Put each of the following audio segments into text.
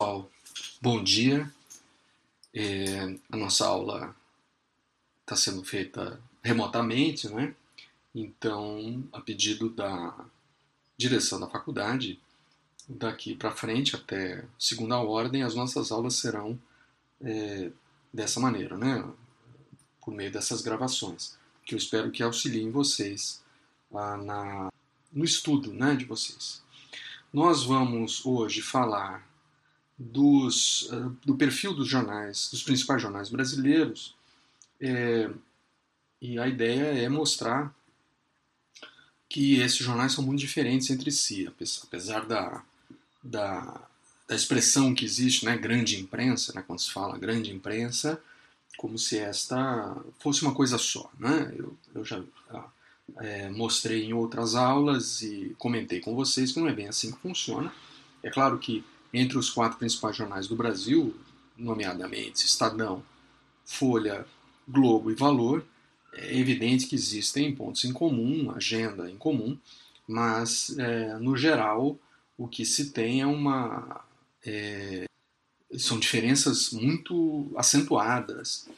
Pessoal, bom dia. É, a nossa aula está sendo feita remotamente, né? Então, a pedido da direção da faculdade, daqui para frente, até segunda ordem, as nossas aulas serão é, dessa maneira, né? Por meio dessas gravações, que eu espero que auxiliem vocês ah, na, no estudo né, de vocês. Nós vamos hoje falar dos, uh, do perfil dos jornais, dos principais jornais brasileiros, é, e a ideia é mostrar que esses jornais são muito diferentes entre si, apesar da, da, da expressão que existe, né, grande imprensa, né, quando se fala grande imprensa, como se esta fosse uma coisa só. Né? Eu, eu já ah, é, mostrei em outras aulas e comentei com vocês que não é bem assim que funciona. É claro que entre os quatro principais jornais do Brasil, nomeadamente Estadão, Folha, Globo e Valor, é evidente que existem pontos em comum, agenda em comum, mas é, no geral o que se tem é uma é, são diferenças muito acentuadas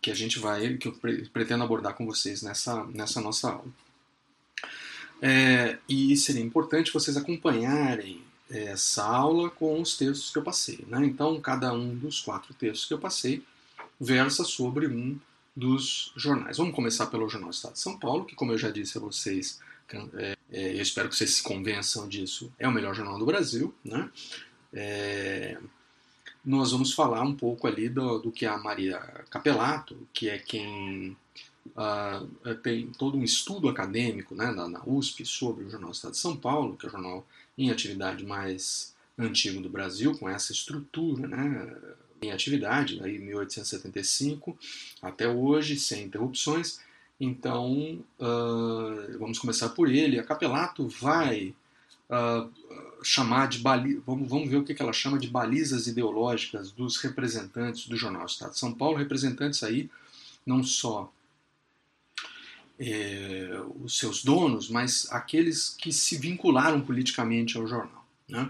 que a gente vai que eu pretendo abordar com vocês nessa nessa nossa aula. É, e seria importante vocês acompanharem essa aula com os textos que eu passei. Né? Então, cada um dos quatro textos que eu passei versa sobre um dos jornais. Vamos começar pelo Jornal Estado de São Paulo, que, como eu já disse a vocês, é, é, eu espero que vocês se convençam disso, é o melhor jornal do Brasil. Né? É, nós vamos falar um pouco ali do, do que a Maria Capelato, que é quem uh, tem todo um estudo acadêmico né, na, na USP sobre o Jornal Estado de São Paulo, que é o jornal em atividade mais antigo do Brasil, com essa estrutura, né, em atividade, aí 1875 até hoje, sem interrupções. Então, uh, vamos começar por ele. A Capelato vai uh, chamar de balizas, vamos, vamos ver o que ela chama de balizas ideológicas dos representantes do Jornal Estado de São Paulo, representantes aí não só é, os seus donos, mas aqueles que se vincularam politicamente ao jornal. Né?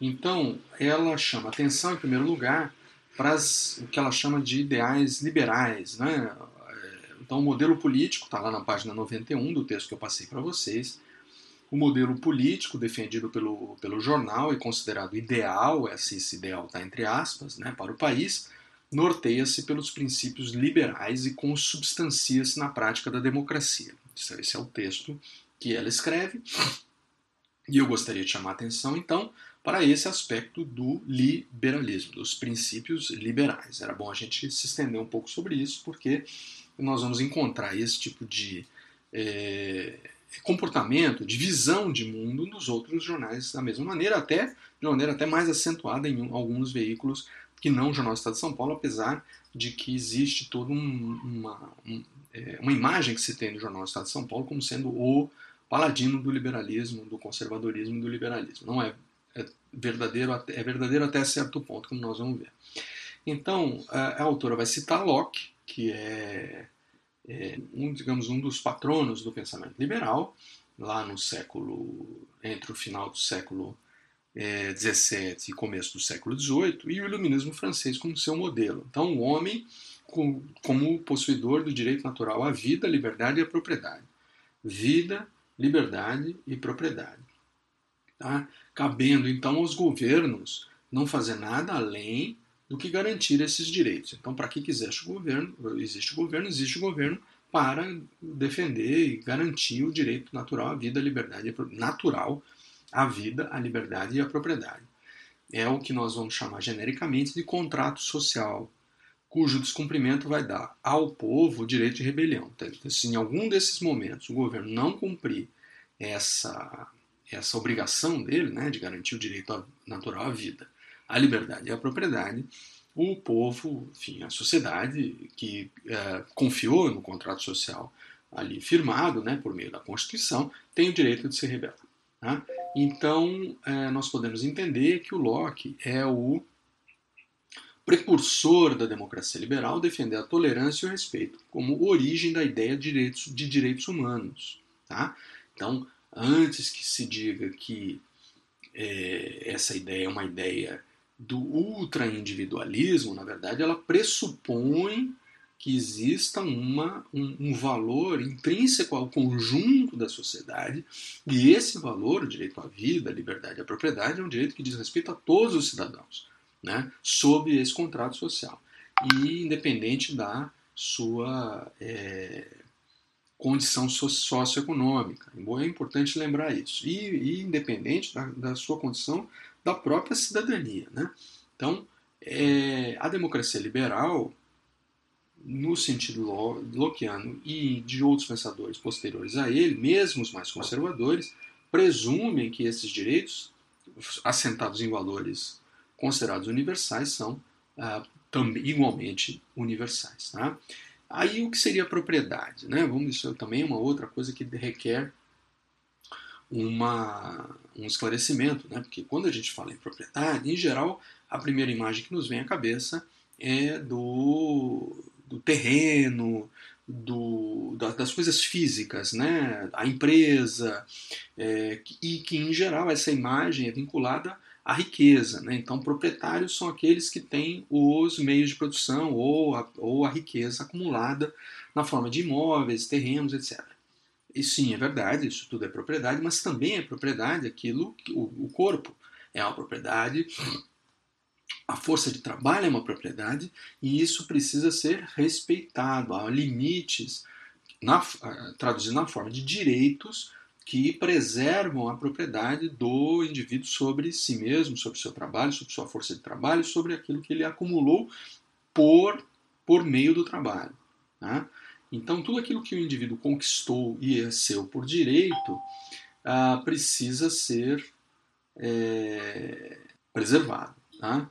Então, ela chama atenção, em primeiro lugar, para o que ela chama de ideais liberais. Né? Então, o modelo político, está lá na página 91 do texto que eu passei para vocês. O modelo político defendido pelo, pelo jornal e considerado ideal, esse ideal está entre aspas, né, para o país, norteia-se pelos princípios liberais e consubstancia-se na prática da democracia. Esse é o texto que ela escreve. E eu gostaria de chamar a atenção, então, para esse aspecto do liberalismo, dos princípios liberais. Era bom a gente se estender um pouco sobre isso, porque nós vamos encontrar esse tipo de é, comportamento, de visão de mundo nos outros jornais da mesma maneira, até de maneira até mais acentuada em alguns veículos que não o Jornal do Estado de São Paulo, apesar de que existe toda um, uma, um, é, uma imagem que se tem do Jornal do Estado de São Paulo como sendo o paladino do liberalismo, do conservadorismo e do liberalismo. Não é, é verdadeiro, é verdadeiro até certo ponto, como nós vamos ver. Então, a, a autora vai citar Locke, que é, é, um, digamos, um dos patronos do pensamento liberal, lá no século, entre o final do século é, 17 e começo do século XVIII, e o iluminismo francês como seu modelo. Então, o homem com, como possuidor do direito natural à vida, liberdade e à propriedade. Vida, liberdade e propriedade. Tá? Cabendo, então, aos governos não fazer nada além do que garantir esses direitos. Então, para que existe o governo? Existe o governo, existe o governo para defender e garantir o direito natural à vida, liberdade natural a vida, a liberdade e a propriedade. É o que nós vamos chamar genericamente de contrato social, cujo descumprimento vai dar ao povo o direito de rebelião. Então, se em algum desses momentos o governo não cumprir essa, essa obrigação dele, né, de garantir o direito natural à vida, à liberdade e à propriedade, o povo, enfim, a sociedade que é, confiou no contrato social ali firmado, né, por meio da Constituição, tem o direito de se rebelar. Tá? Então, é, nós podemos entender que o Locke é o precursor da democracia liberal, defender a tolerância e o respeito como origem da ideia de direitos, de direitos humanos. Tá? Então, antes que se diga que é, essa ideia é uma ideia do ultra-individualismo, na verdade, ela pressupõe que exista uma, um, um, valor intrínseco ao conjunto da sociedade, e esse valor, o direito à vida, à liberdade e à propriedade, é um direito que diz respeito a todos os cidadãos, né, sob esse contrato social, e independente da sua é, condição socioeconômica. É importante lembrar isso. E, e independente da, da, sua condição da própria cidadania. Né? Então, é, a democracia liberal no sentido lockeano e de outros pensadores posteriores a ele, mesmo os mais conservadores, presumem que esses direitos, assentados em valores considerados universais, são ah, também, igualmente universais. Tá? Aí o que seria propriedade? Né? Vamos, isso também é uma outra coisa que requer uma, um esclarecimento, né? porque quando a gente fala em propriedade, em geral, a primeira imagem que nos vem à cabeça é do, do terreno, do, das coisas físicas, né? a empresa, é, e que em geral essa imagem é vinculada à riqueza. Né? Então, proprietários são aqueles que têm os meios de produção ou a, ou a riqueza acumulada na forma de imóveis, terrenos, etc. E sim, é verdade, isso tudo é propriedade, mas também é propriedade aquilo, o, o corpo é uma propriedade a força de trabalho é uma propriedade e isso precisa ser respeitado. Há limites, na, traduzido na forma de direitos, que preservam a propriedade do indivíduo sobre si mesmo, sobre seu trabalho, sobre sua força de trabalho, sobre aquilo que ele acumulou por, por meio do trabalho. Né? Então, tudo aquilo que o indivíduo conquistou e é seu por direito ah, precisa ser é, preservado. Tá?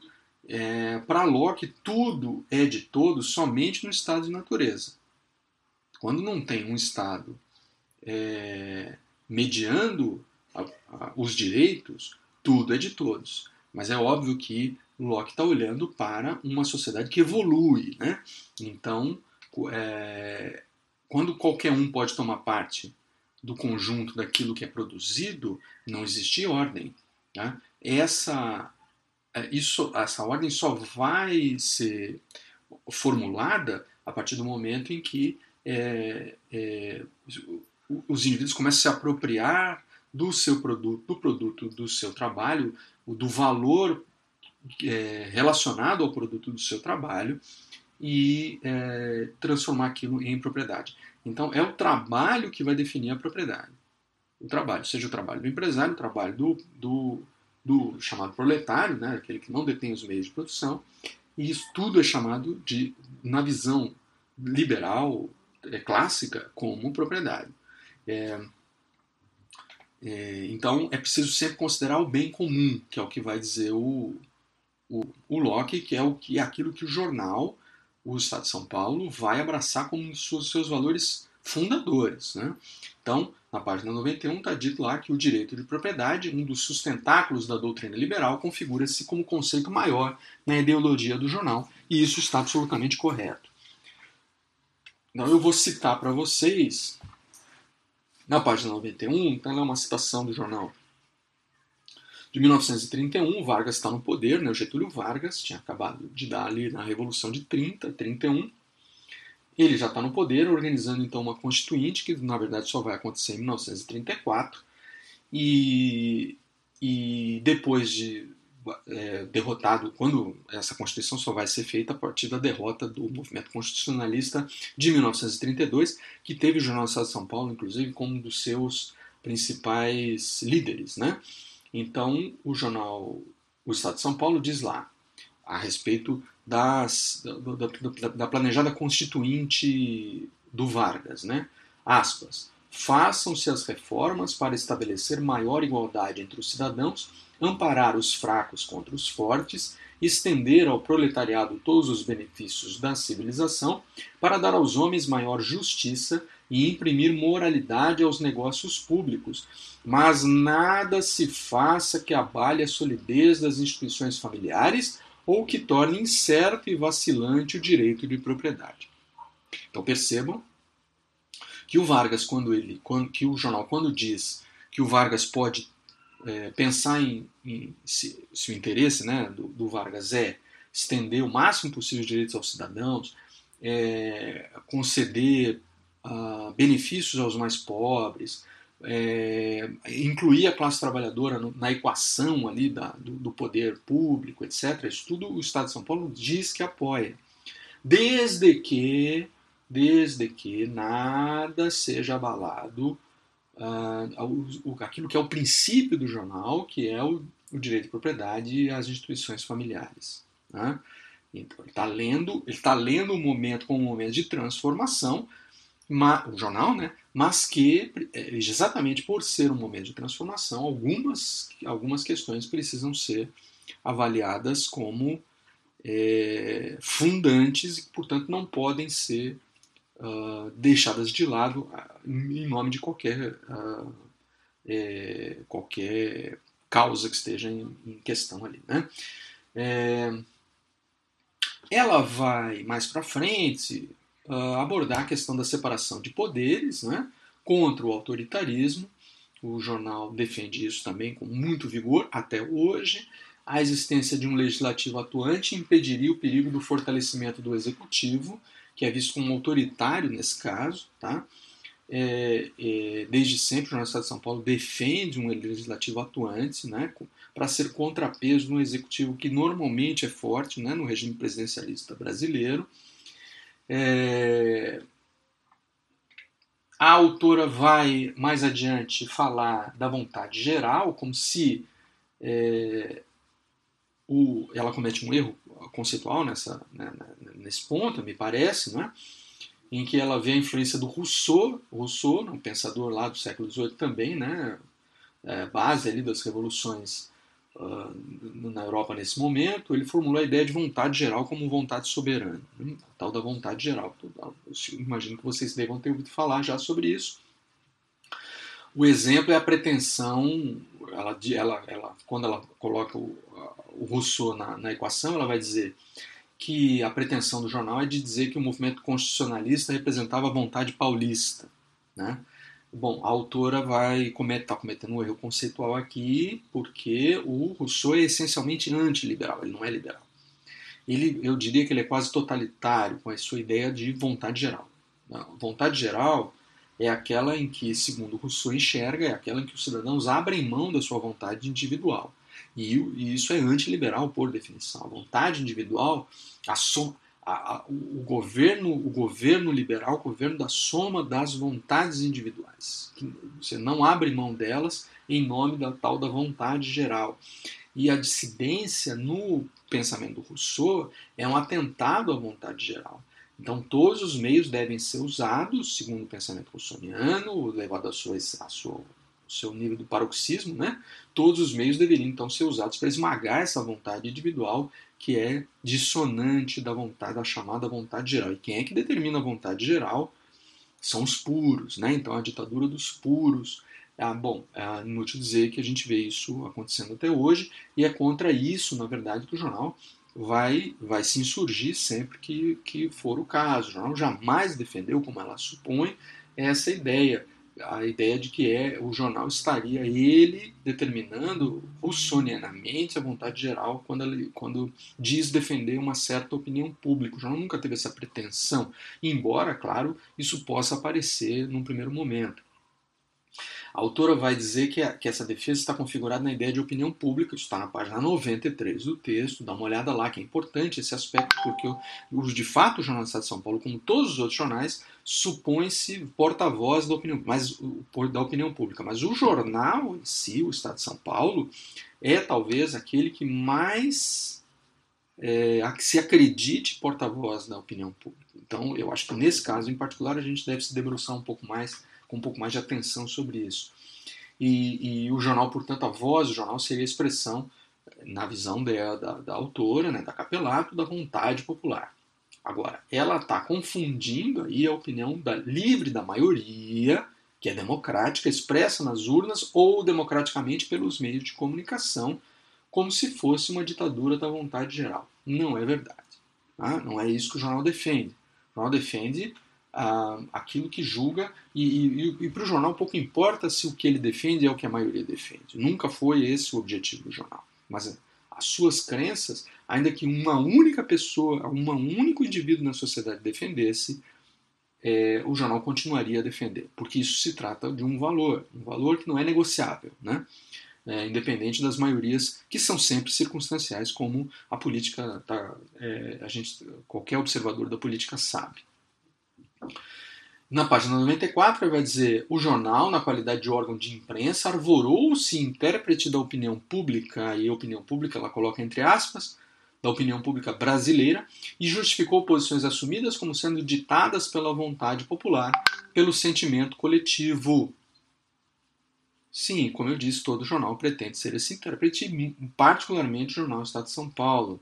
É, Para Locke, tudo é de todos somente no estado de natureza. Quando não tem um estado é, mediando a, a, os direitos, tudo é de todos. Mas é óbvio que Locke está olhando para uma sociedade que evolui. Né? Então, é, quando qualquer um pode tomar parte do conjunto daquilo que é produzido, não existe ordem. Né? Essa isso, essa ordem só vai ser formulada a partir do momento em que é, é, os indivíduos começam a se apropriar do seu produto, do produto do seu trabalho, do valor é, relacionado ao produto do seu trabalho e é, transformar aquilo em propriedade. Então é o trabalho que vai definir a propriedade. O trabalho, seja o trabalho do empresário, o trabalho do, do do chamado proletário, né, aquele que não detém os meios de produção, e isso tudo é chamado de, na visão liberal, é, clássica, como propriedade. É, é, então é preciso sempre considerar o bem comum, que é o que vai dizer o, o, o Locke, que é o que é aquilo que o jornal, o Estado de São Paulo, vai abraçar como seus, seus valores fundadores. Né? Então, na página 91 está dito lá que o direito de propriedade, um dos sustentáculos da doutrina liberal, configura-se como conceito maior na ideologia do jornal, e isso está absolutamente correto. Então eu vou citar para vocês, na página 91, então é uma citação do jornal de 1931, Vargas está no poder, né? o Getúlio Vargas tinha acabado de dar ali na Revolução de 30, 31, ele já está no poder, organizando então uma constituinte, que na verdade só vai acontecer em 1934, e, e depois de é, derrotado, quando essa Constituição só vai ser feita a partir da derrota do movimento constitucionalista de 1932, que teve o Jornal do Estado de São Paulo, inclusive, como um dos seus principais líderes. Né? Então, o jornal O Estado de São Paulo diz lá a respeito das, da, da, da, planejada constituinte do Vargas, né? Aspas. Façam-se as reformas para estabelecer maior igualdade entre os cidadãos, amparar os fracos contra os fortes, estender ao proletariado todos os benefícios da civilização, para dar aos homens maior justiça e imprimir moralidade aos negócios públicos. Mas nada se faça que abale a solidez das instituições familiares ou que torne incerto e vacilante o direito de propriedade. Então percebam que o Vargas, quando ele, quando, que o jornal, quando diz que o Vargas pode é, pensar em, em se, se, o interesse né, do, do, Vargas é estender o máximo possível os direitos aos cidadãos, é, conceder uh, benefícios aos mais pobres, é, incluir a classe trabalhadora no, na equação ali da, do, do, poder público, etc. Isso tudo o Estado de São Paulo diz que apoia, desde que, desde que nada seja abalado uh, aquilo que é o princípio do jornal, que é o, o direito de propriedade e as instituições familiares. Né? Então ele está lendo, ele está lendo o momento como um momento de transformação, o jornal, né? Mas que, é, exatamente por ser um momento de transformação, algumas, algumas questões precisam ser avaliadas como é, fundantes e, portanto, não podem ser uh, deixadas de lado uh, em nome de qualquer, uh, é, qualquer causa que esteja em, em questão ali. Né? É, ela vai mais para frente uh, abordar a questão da separação de poderes, né, contra o autoritarismo. O jornal defende isso também com muito vigor até hoje. A existência de um legislativo atuante impediria o perigo do fortalecimento do executivo, que é visto como autoritário nesse caso. Tá? É, é, desde sempre o Jornal do Estado de São Paulo defende um legislativo atuante né, para ser contrapeso no executivo que normalmente é forte né, no regime presidencialista brasileiro. É... A autora vai mais adiante falar da vontade geral, como se é, o, ela comete um erro conceitual nessa, né, nesse ponto, me parece, né, em que ela vê a influência do Rousseau, Rousseau, um pensador lá do século XVIII também, né, é, base ali das revoluções na Europa nesse momento, ele formulou a ideia de vontade geral como vontade soberana, a tal da vontade geral. Eu imagino que vocês devam ter ouvido falar já sobre isso. O exemplo é a pretensão, ela, ela, ela quando ela coloca o, o Rousseau na, na equação, ela vai dizer que a pretensão do jornal é de dizer que o movimento constitucionalista representava a vontade paulista. Né? Bom, a autora vai estar comet, tá cometendo um erro conceitual aqui, porque o Rousseau é essencialmente antiliberal, ele não é liberal. Ele, eu diria que ele é quase totalitário com a sua ideia de vontade geral. A vontade geral é aquela em que, segundo Rousseau enxerga, é aquela em que os cidadãos abrem mão da sua vontade individual. E, e isso é antiliberal por definição. A vontade individual, a, so, a, a, o, governo, o governo liberal, o governo da soma das vontades individuais. Você não abre mão delas em nome da tal da vontade geral. E a dissidência no pensamento do Rousseau é um atentado à vontade geral. Então, todos os meios devem ser usados, segundo o pensamento rousseauiano, levado a sua, a sua seu nível do paroxismo, né? todos os meios deveriam então ser usados para esmagar essa vontade individual que é dissonante da vontade, da chamada vontade geral. E quem é que determina a vontade geral? São os puros, né? Então a ditadura dos puros. Ah, bom, é inútil dizer que a gente vê isso acontecendo até hoje, e é contra isso, na verdade, que o jornal vai, vai se insurgir sempre que, que for o caso. O jornal jamais defendeu, como ela supõe, essa ideia a ideia de que é o jornal estaria ele determinando russonianamente a vontade geral quando, ele, quando diz defender uma certa opinião pública. O jornal nunca teve essa pretensão, embora, claro, isso possa aparecer num primeiro momento. A autora vai dizer que, a, que essa defesa está configurada na ideia de opinião pública, está na página 93 do texto, dá uma olhada lá, que é importante esse aspecto, porque o, o de fato o Jornal do Estado de São Paulo, como todos os outros jornais, supõe-se porta-voz da opinião, mas, da opinião pública. Mas o jornal em si, o Estado de São Paulo, é talvez aquele que mais é, se acredite porta-voz da opinião pública. Então, eu acho que nesse caso em particular a gente deve se debruçar um pouco mais com um pouco mais de atenção sobre isso. E, e o jornal, portanto, a voz do jornal seria a expressão, na visão da, da, da autora, né, da Capelato, da vontade popular. Agora, ela está confundindo aí a opinião da, livre da maioria, que é democrática, expressa nas urnas ou democraticamente pelos meios de comunicação, como se fosse uma ditadura da vontade geral. Não é verdade. Tá? Não é isso que o jornal defende. O jornal defende ah, aquilo que julga, e, e, e para o jornal pouco importa se o que ele defende é o que a maioria defende. Nunca foi esse o objetivo do jornal. Mas as suas crenças, ainda que uma única pessoa, um único indivíduo na sociedade defendesse, é, o jornal continuaria a defender, porque isso se trata de um valor, um valor que não é negociável, né? É, independente das maiorias que são sempre circunstanciais, como a política, tá, é, a gente, qualquer observador da política sabe. Na página 94, ele vai dizer: o jornal, na qualidade de órgão de imprensa, arvorou-se intérprete da opinião pública, e a opinião pública ela coloca entre aspas, da opinião pública brasileira, e justificou posições assumidas como sendo ditadas pela vontade popular, pelo sentimento coletivo. Sim, como eu disse, todo jornal pretende ser esse intérprete, particularmente o jornal Estado de São Paulo.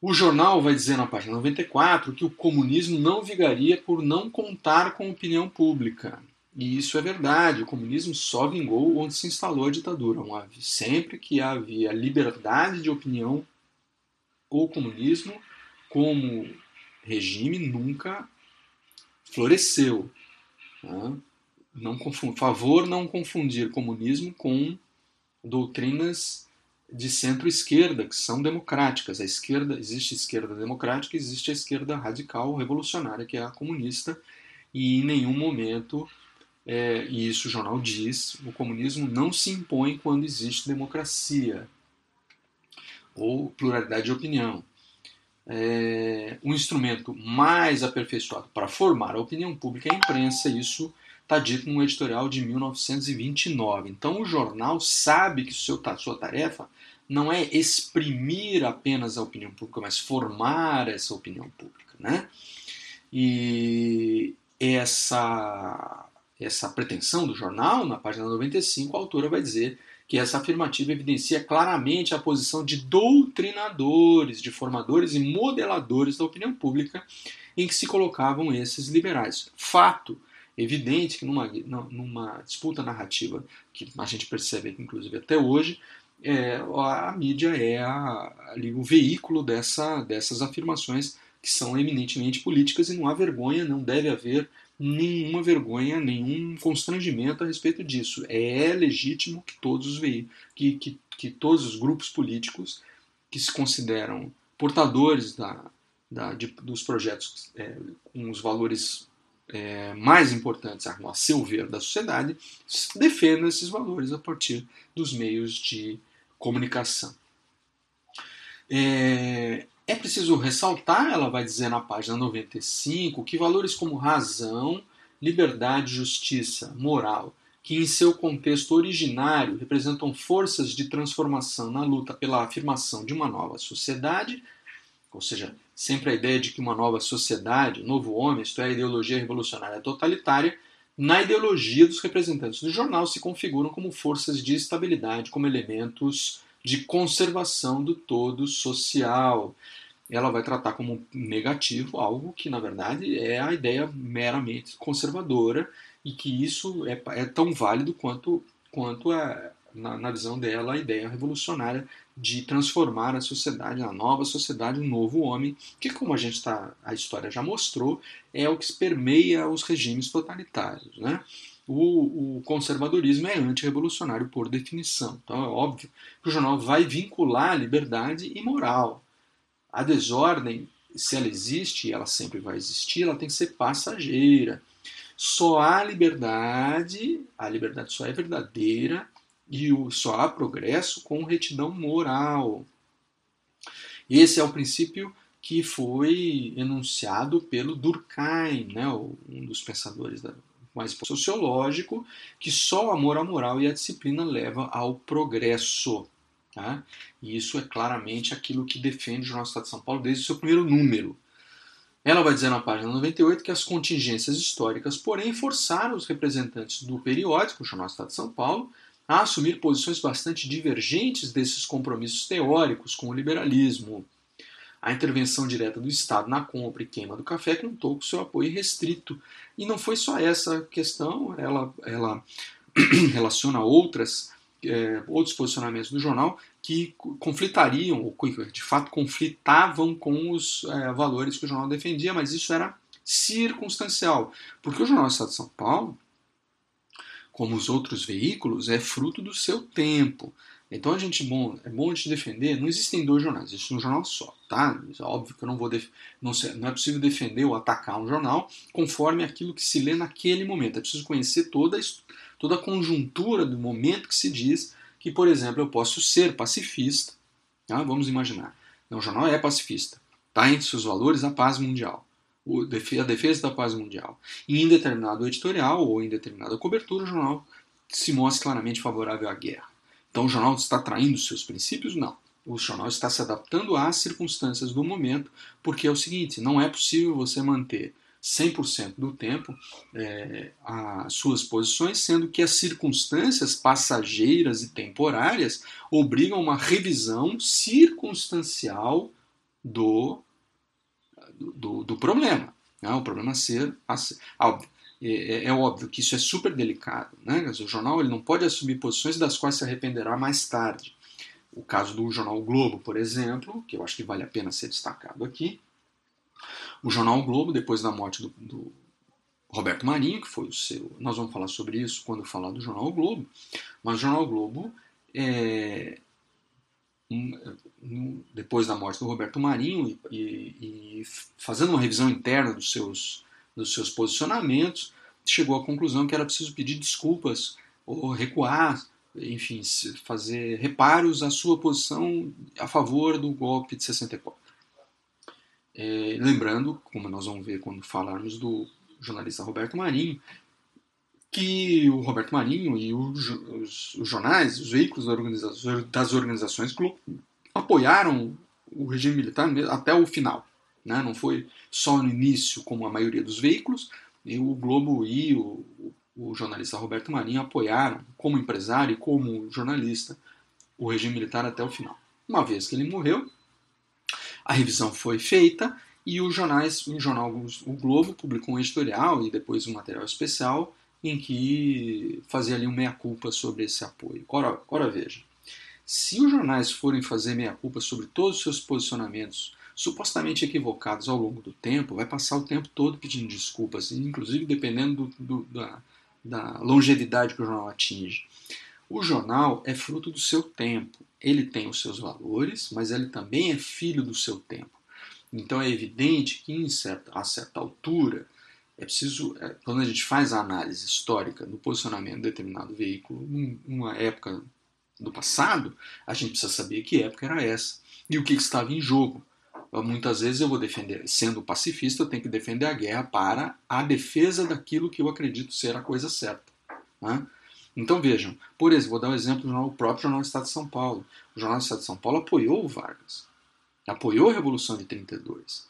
O jornal vai dizer na página 94 que o comunismo não vigaria por não contar com opinião pública. E isso é verdade, o comunismo só vingou onde se instalou a ditadura. Sempre que havia liberdade de opinião, o comunismo, como regime, nunca floresceu. Né? Não confund... Favor não confundir comunismo com doutrinas de centro-esquerda, que são democráticas. A esquerda, existe a esquerda democrática, existe a esquerda radical, revolucionária, que é a comunista, e em nenhum momento, é, e isso o jornal diz, o comunismo não se impõe quando existe democracia ou pluralidade de opinião. É, um instrumento mais aperfeiçoado para formar a opinião pública é a imprensa, isso está dito num editorial de 1929. Então o jornal sabe que seu, sua tarefa não é exprimir apenas a opinião pública, mas formar essa opinião pública. Né? E essa, essa pretensão do jornal, na página 95, a autora vai dizer que essa afirmativa evidencia claramente a posição de doutrinadores, de formadores e modeladores da opinião pública em que se colocavam esses liberais. Fato evidente que numa, numa disputa narrativa que a gente percebe, inclusive até hoje, é, a mídia é a, ali, o veículo dessa, dessas afirmações que são eminentemente políticas e não há vergonha, não deve haver nenhuma vergonha, nenhum constrangimento a respeito disso. É legítimo que todos os que, que, que todos os grupos políticos que se consideram portadores da, da, de, dos projetos é, com os valores é, mais importantes, a seu ver, da sociedade, defendam esses valores a partir dos meios de comunicação. É, é preciso ressaltar, ela vai dizer na página 95, que valores como razão, liberdade, justiça, moral, que em seu contexto originário representam forças de transformação na luta pela afirmação de uma nova sociedade, ou seja, sempre a ideia de que uma nova sociedade, um novo homem, isto é, a ideologia revolucionária totalitária, na ideologia dos representantes do jornal se configuram como forças de estabilidade, como elementos de conservação do todo social. Ela vai tratar como negativo algo que, na verdade, é a ideia meramente conservadora e que isso é, é tão válido quanto, quanto a, na, na, visão dela, a ideia revolucionária de transformar a sociedade, a nova sociedade, um novo homem, que, como a gente tá, a história já mostrou, é o que permeia os regimes totalitários. Né? O, o conservadorismo é antirrevolucionário por definição. Então é óbvio que o jornal vai vincular liberdade e moral. A desordem, se ela existe, ela sempre vai existir, ela tem que ser passageira. Só há liberdade, a liberdade só é verdadeira e o, só há progresso com retidão moral. Esse é o princípio que foi enunciado pelo Durkheim, né, um dos pensadores da, mais sociológico, que só o amor à moral e à disciplina leva ao progresso. Tá? E isso é claramente aquilo que defende o Jornal Estado de São Paulo desde o seu primeiro número. Ela vai dizer na página 98 que as contingências históricas, porém, forçaram os representantes do periódico, o Jornal Estado de São Paulo, a assumir posições bastante divergentes desses compromissos teóricos com o liberalismo. A intervenção direta do Estado na compra e queima do café contou com seu apoio restrito. E não foi só essa questão, ela, ela relaciona outras, é, outros posicionamentos do jornal que conflitariam, ou de fato conflitavam com os é, valores que o jornal defendia, mas isso era circunstancial. Porque o Jornal do Estado de São Paulo, como os outros veículos, é fruto do seu tempo. Então a gente bom, é bom a gente defender. Não existem dois jornais, existe um jornal só, tá? É óbvio que eu não vou não, não é possível defender ou atacar um jornal conforme aquilo que se lê naquele momento. É preciso conhecer toda, toda a conjuntura do momento que se diz que, por exemplo, eu posso ser pacifista. Tá? Vamos imaginar. O jornal é pacifista. Está entre seus valores a paz mundial, a defesa da paz mundial. Em determinado editorial ou em determinada cobertura, o jornal se mostra claramente favorável à guerra. Então o jornal está traindo seus princípios? Não. O jornal está se adaptando às circunstâncias do momento, porque é o seguinte: não é possível você manter 100% do tempo é, as suas posições, sendo que as circunstâncias passageiras e temporárias obrigam uma revisão circunstancial do, do, do problema. Né? O problema ser. É, é, é, óbvio que isso é super delicado. Né? O jornal ele não pode assumir posições das quais se arrependerá mais tarde. O caso do jornal o Globo, por exemplo, que eu acho que vale a pena ser destacado aqui. O jornal o Globo, depois da morte do, do Roberto Marinho, que foi o seu. Nós vamos falar sobre isso quando falar do jornal o Globo. Mas o jornal o Globo, é, depois da morte do Roberto Marinho e, e, fazendo uma revisão interna dos seus dos seus posicionamentos, chegou à conclusão que era preciso pedir desculpas ou recuar, enfim, fazer reparos à sua posição a favor do golpe de 64. É, lembrando, como nós vamos ver quando falarmos do jornalista Roberto Marinho, que o Roberto Marinho e os, os, os jornais, os veículos das organizações apoiaram o regime militar até o final. Né? Não foi só no início, como a maioria dos veículos, e o Globo e o, o jornalista Roberto Marinho apoiaram, como empresário e como jornalista, o regime militar até o final. Uma vez que ele morreu, a revisão foi feita e os jornais, o jornal O Globo publicou um editorial e depois um material especial em que fazia ali um meia-culpa sobre esse apoio. Ora, ora veja, se os jornais forem fazer meia-culpa sobre todos os seus posicionamentos supostamente equivocados ao longo do tempo, vai passar o tempo todo pedindo desculpas, inclusive dependendo do, do, da, da longevidade que o jornal atinge. O jornal é fruto do seu tempo. Ele tem os seus valores, mas ele também é filho do seu tempo. Então é evidente que em certa, a certa altura é preciso, é, quando a gente faz a análise histórica do posicionamento de determinado veículo numa época do passado, a gente precisa saber que época era essa e o que estava em jogo muitas vezes eu vou defender, sendo pacifista, eu tenho que defender a guerra para a defesa daquilo que eu acredito ser a coisa certa. Né? Então vejam, por exemplo, vou dar um exemplo do próprio Jornal do Estado de São Paulo. O Jornal do Estado de São Paulo apoiou o Vargas, apoiou a Revolução de 32.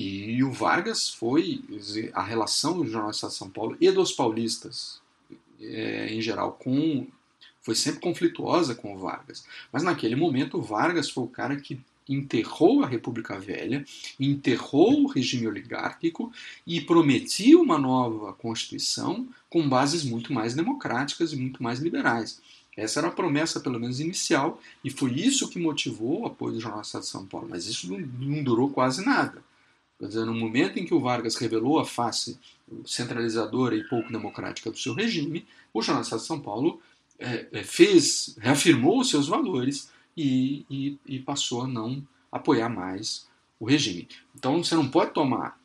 E o Vargas foi a relação do Jornal do Estado de São Paulo e dos paulistas é, em geral com foi sempre conflituosa com o Vargas. Mas naquele momento o Vargas foi o cara que enterrou a República Velha, enterrou o regime oligárquico e prometia uma nova Constituição com bases muito mais democráticas e muito mais liberais. Essa era a promessa, pelo menos inicial, e foi isso que motivou o apoio do Jornal Estado de São Paulo. Mas isso não durou quase nada. No momento em que o Vargas revelou a face centralizadora e pouco democrática do seu regime, o Jornal Estado de São Paulo é, fez, reafirmou os seus valores e, e, e passou a não apoiar mais o regime. Então você não pode tomar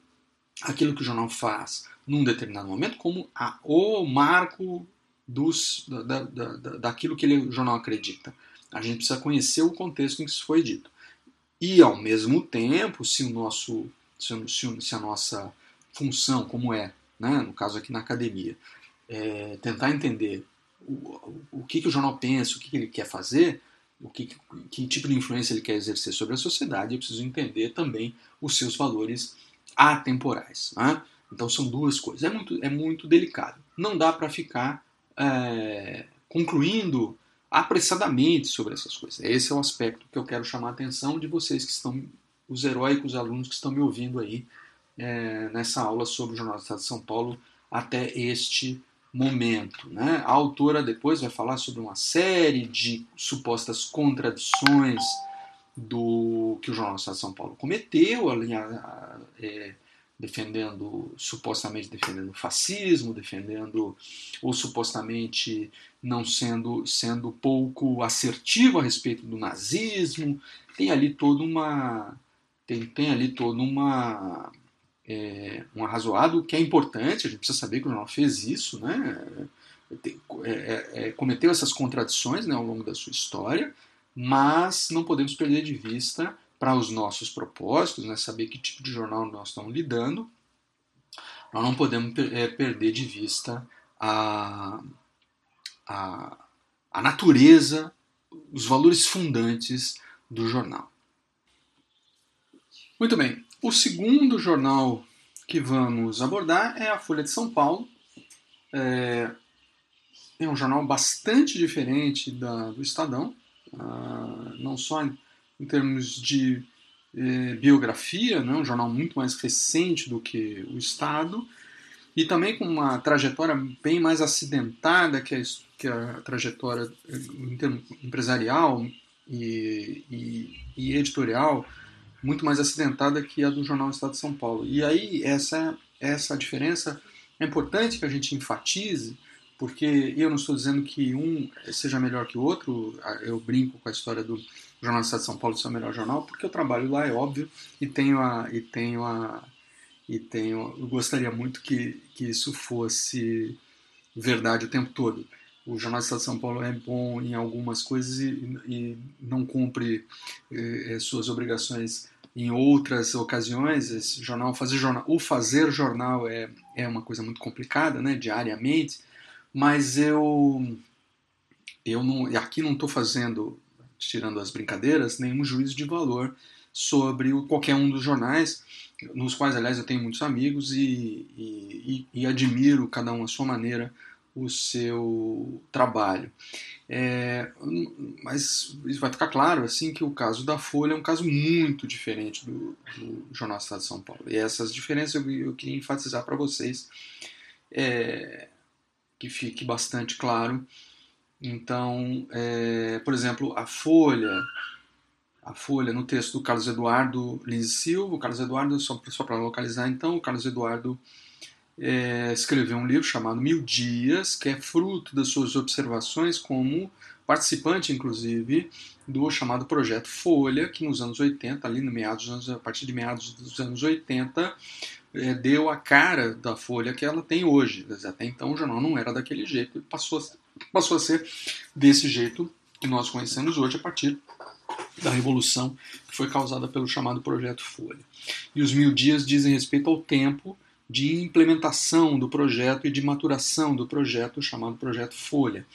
aquilo que o jornal faz num determinado momento como a, o marco dos, da, da, da, daquilo que ele, o jornal acredita. A gente precisa conhecer o contexto em que isso foi dito. E, ao mesmo tempo, se, o nosso, se, se a nossa função, como é, né, no caso aqui na academia, é tentar entender o, o que, que o jornal pensa, o que, que ele quer fazer, o que, que tipo de influência ele quer exercer sobre a sociedade, eu preciso entender também os seus valores atemporais. Né? Então são duas coisas. É muito, é muito delicado. Não dá para ficar é, concluindo apressadamente sobre essas coisas. Esse é o aspecto que eu quero chamar a atenção de vocês que estão, os heróicos alunos que estão me ouvindo aí é, nessa aula sobre o Jornal do Estado de São Paulo até este momento. Né? A autora depois vai falar sobre uma série de supostas contradições do que o Jornal do Estado de São Paulo cometeu, a, a, é, defendendo supostamente defendendo o fascismo, defendendo ou supostamente não sendo sendo pouco assertivo a respeito do nazismo. Tem ali toda uma tem, tem ali toda uma é, um arrazoado que é importante, a gente precisa saber que o jornal fez isso, né? É, é, é, cometeu essas contradições né, ao longo da sua história, mas não podemos perder de vista para os nossos propósitos, né, saber que tipo de jornal nós estamos lidando, nós não podemos é, perder de vista a, a, a natureza, os valores fundantes do jornal. Muito bem, o segundo jornal que vamos abordar é a Folha de São Paulo. É, é um jornal bastante diferente da, do Estadão, uh, não só em em termos de eh, biografia, né, um jornal muito mais recente do que o Estado, e também com uma trajetória bem mais acidentada que a, que a trajetória eh, empresarial e, e, e, editorial, muito mais acidentada que a do jornal Estado de São Paulo. E aí essa, essa diferença é importante que a gente enfatize, porque eu não estou dizendo que um seja melhor que o outro, eu brinco com a história do Jornal do Estado de São Paulo ser o melhor jornal, porque eu trabalho lá, é óbvio, e tenho a. E tenho a e tenho, eu gostaria muito que, que isso fosse verdade o tempo todo. O Jornal do Estado de São Paulo é bom em algumas coisas e, e não cumpre eh, suas obrigações em outras ocasiões. Esse jornal, fazer jornal, o fazer jornal é, é uma coisa muito complicada, né, diariamente. Mas eu eu não, aqui não estou fazendo tirando as brincadeiras, nenhum juízo de valor sobre o, qualquer um dos jornais, nos quais, aliás, eu tenho muitos amigos e, e, e admiro, cada um à sua maneira, o seu trabalho. É, mas isso vai ficar claro assim que o caso da Folha é um caso muito diferente do, do Jornal Estado de São Paulo. E essas diferenças eu, eu queria enfatizar para vocês, é, que fique bastante claro então, é, por exemplo, a Folha, a Folha no texto do Carlos Eduardo Lins Silva, o Carlos Eduardo, só, só para localizar então, o Carlos Eduardo é, escreveu um livro chamado Mil Dias, que é fruto das suas observações como participante, inclusive, do chamado Projeto Folha, que nos anos 80, ali no meados, a partir de meados dos anos 80, é, deu a cara da Folha que ela tem hoje. Até então o jornal não era daquele jeito, passou a passou a ser desse jeito que nós conhecemos hoje a partir da revolução que foi causada pelo chamado Projeto Folha. E os mil dias dizem respeito ao tempo de implementação do projeto e de maturação do projeto chamado Projeto Folha.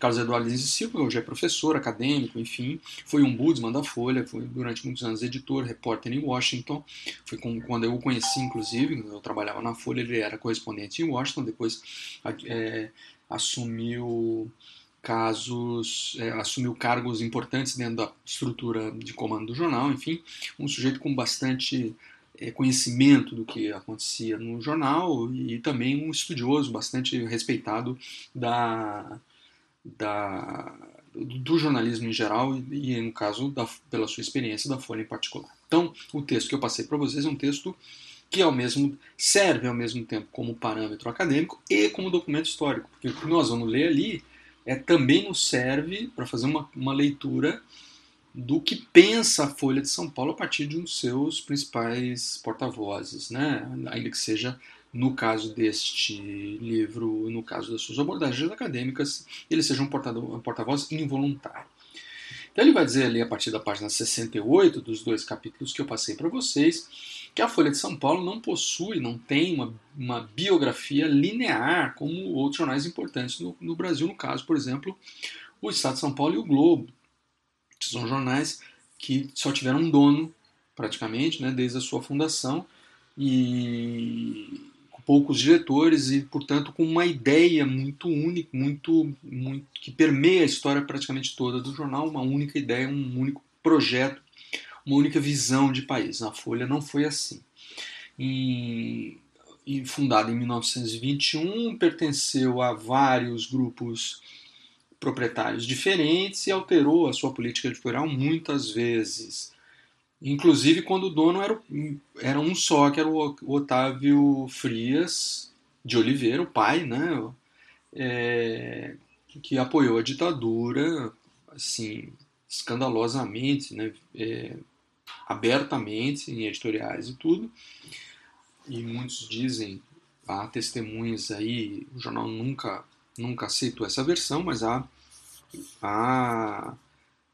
Carlos Eduardo Lins Silva hoje é professor, acadêmico, enfim, foi um budsman da Folha, foi durante muitos anos editor, repórter em Washington, foi com, quando eu o conheci, inclusive, eu trabalhava na Folha, ele era correspondente em Washington, depois é, assumiu casos, é, assumiu cargos importantes dentro da estrutura de comando do jornal, enfim, um sujeito com bastante conhecimento do que acontecia no jornal e também um estudioso bastante respeitado da, da, do jornalismo em geral e, no caso, da, pela sua experiência da Folha em particular. Então, o texto que eu passei para vocês é um texto que ao mesmo serve ao mesmo tempo como parâmetro acadêmico e como documento histórico, porque o que nós vamos ler ali é também nos serve para fazer uma, uma leitura do que pensa a Folha de São Paulo a partir de um dos seus principais porta-vozes, né? ainda que seja no caso deste livro, no caso das suas abordagens acadêmicas, ele seja um porta-voz involuntário. Então ele vai dizer ali a partir da página 68 dos dois capítulos que eu passei para vocês, que a Folha de São Paulo não possui, não tem uma, uma biografia linear como outros jornais importantes no, no, Brasil, no caso, por exemplo, o Estado de São Paulo e o Globo. São jornais que só tiveram um dono, praticamente, né, desde a sua fundação, e com poucos diretores e, portanto, com uma ideia muito única, muito, muito que permeia a história praticamente toda do jornal, uma única ideia, um único projeto uma única visão de país. Na Folha não foi assim. E, e fundada em 1921, pertenceu a vários grupos proprietários diferentes e alterou a sua política editorial muitas vezes. Inclusive quando o dono era, era um só, que era o Otávio Frias de Oliveira, o pai, né? É, que apoiou a ditadura, assim, escandalosamente, né? É, abertamente em editoriais e tudo. E muitos dizem, há testemunhas aí, o jornal nunca, nunca aceitou essa versão, mas há, há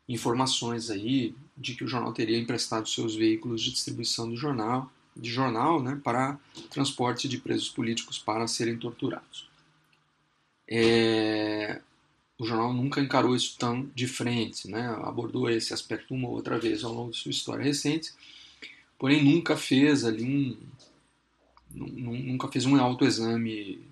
informações aí de que o jornal teria emprestado seus veículos de distribuição do jornal, de jornal né, para transporte de presos políticos para serem torturados. É, o jornal nunca encarou isso tão de frente, né, abordou esse aspecto uma ou outra vez ao longo de sua história recente, porém nunca fez ali um nunca fez um autoexame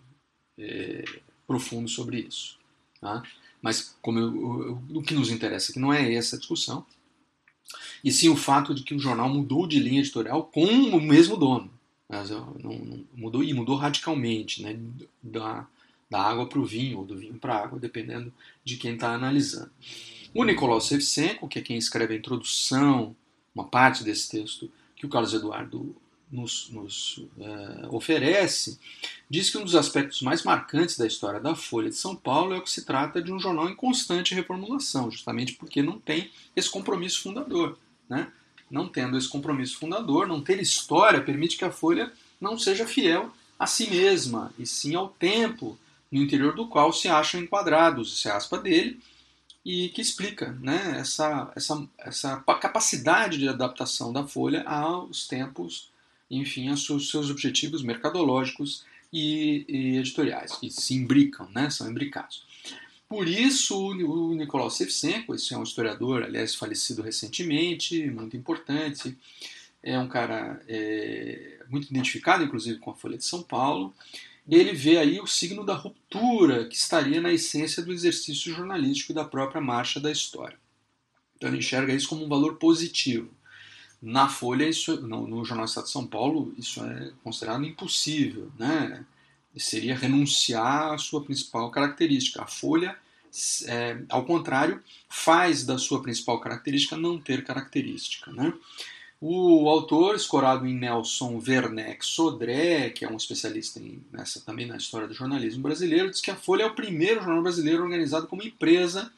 é, profundo sobre isso. Tá? Mas como eu, o que nos interessa aqui não é essa discussão, e sim o fato de que o jornal mudou de linha editorial com o mesmo dono. Mas, não, não, mudou e mudou radicalmente, né, da, da água para o vinho, ou do vinho para a água, dependendo de quem está analisando. O Nicolau Sevchenko, que é quem escreve a introdução, uma parte desse texto que o Carlos Eduardo nos, nos uh, oferece, diz que um dos aspectos mais marcantes da história da Folha de São Paulo é o que se trata de um jornal em constante reformulação, justamente porque não tem esse compromisso fundador. Né? Não tendo esse compromisso fundador, não ter história, permite que a Folha não seja fiel a si mesma, e sim ao tempo no interior do qual se acham enquadrados, esse aspa dele, e que explica né, essa, essa, essa capacidade de adaptação da Folha aos tempos enfim, seus, seus objetivos mercadológicos e, e, editoriais, que se imbricam, né, são imbricados. Por isso, o Nicolau Sevchenko, esse é um historiador, aliás, falecido recentemente, muito importante, é um cara é, muito identificado, inclusive, com a Folha de São Paulo, ele vê aí o signo da ruptura que estaria na essência do exercício jornalístico e da própria marcha da história. Então ele enxerga isso como um valor positivo. Na Folha, isso, no, no Jornal Estado de São Paulo, isso é considerado impossível, né? Seria renunciar à sua principal característica. A Folha, é, ao contrário, faz da sua principal característica não ter característica, né? O autor, escorado em Nelson Werneck Sodré, que é um especialista em, nessa, também na história do jornalismo brasileiro, diz que a Folha é o primeiro jornal brasileiro organizado como empresa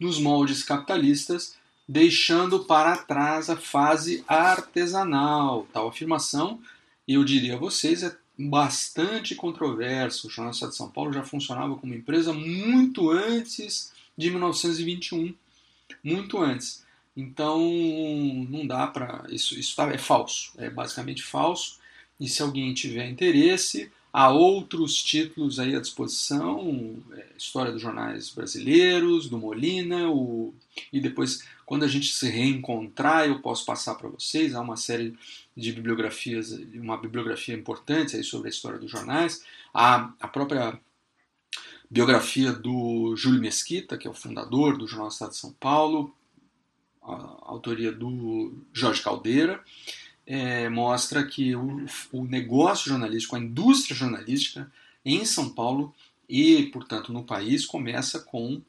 nos moldes capitalistas deixando para trás a fase artesanal. Tal afirmação, eu diria a vocês, é bastante controverso. O Jornal Estado de São Paulo já funcionava como empresa muito antes de 1921, muito antes. Então não dá para isso, isso tá, é falso, é basicamente falso. E se alguém tiver interesse, há outros títulos aí à disposição, é, história dos jornais brasileiros, do Molina, o, e depois quando a gente se reencontrar, eu posso passar para vocês. Há uma série de bibliografias, uma bibliografia importante aí sobre a história dos jornais. Há a própria biografia do Júlio Mesquita, que é o fundador do Jornal Estado de São Paulo, a autoria do Jorge Caldeira, é, mostra que o, o negócio jornalístico, a indústria jornalística em São Paulo e, portanto, no país, começa com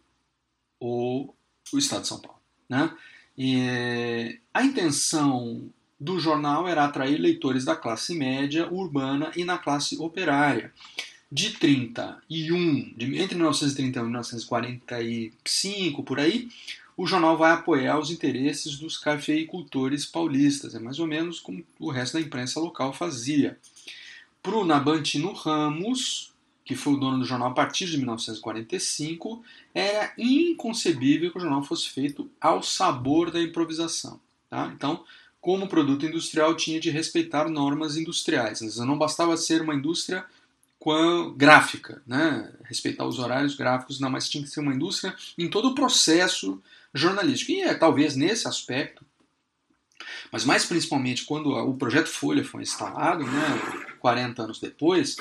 o, o Estado de São Paulo. Né? E, a intenção do jornal era atrair leitores da classe média urbana e na classe operária. De 31, de, entre 1931 e 1945, por aí, o jornal vai apoiar os interesses dos cafeicultores paulistas, é mais ou menos como o resto da imprensa local fazia. Para o Nabantino Ramos, que foi o dono do jornal a partir de 1945, era inconcebível que o jornal fosse feito ao sabor da improvisação. Tá? Então, como produto industrial, tinha de respeitar normas industriais. Não bastava ser uma indústria gráfica, né? respeitar os horários gráficos, não, mas tinha que ser uma indústria em todo o processo jornalístico. E é talvez nesse aspecto, mas mais principalmente quando o projeto Folha foi instalado, né, 40 anos depois,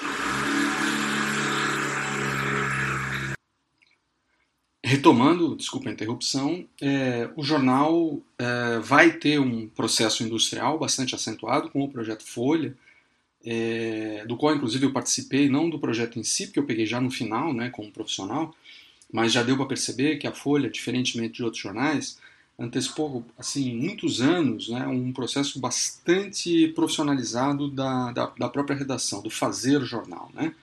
Retomando, desculpa a interrupção, é, o jornal é, vai ter um processo industrial bastante acentuado com o projeto Folha, é, do qual inclusive eu participei, não do projeto em si, porque eu peguei já no final, né, como profissional, mas já deu para perceber que a Folha, diferentemente de outros jornais, antecipou assim muitos anos né, um processo bastante profissionalizado da, da, da, própria redação, do fazer jornal, né,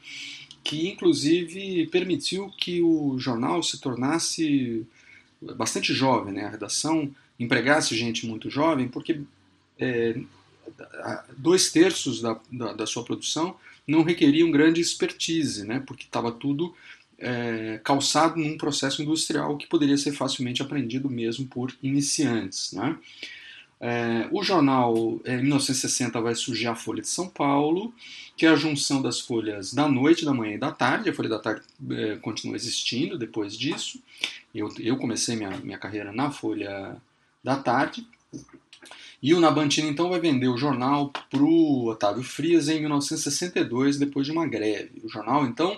que inclusive permitiu que o jornal se tornasse bastante jovem, né, a redação empregasse gente muito jovem, porque é, dois terços da, da, da, sua produção não requeriam grande expertise, né, porque estava tudo é, calçado num processo industrial que poderia ser facilmente aprendido mesmo por iniciantes. Né? É, o jornal, é, em 1960, vai surgir a Folha de São Paulo, que é a junção das folhas da noite, da manhã e da tarde. A Folha da Tarde é, continua existindo depois disso. Eu, eu comecei minha, minha carreira na Folha da Tarde. E o Nabantino, então, vai vender o jornal para o Otávio Frias em 1962, depois de uma greve. O jornal, então,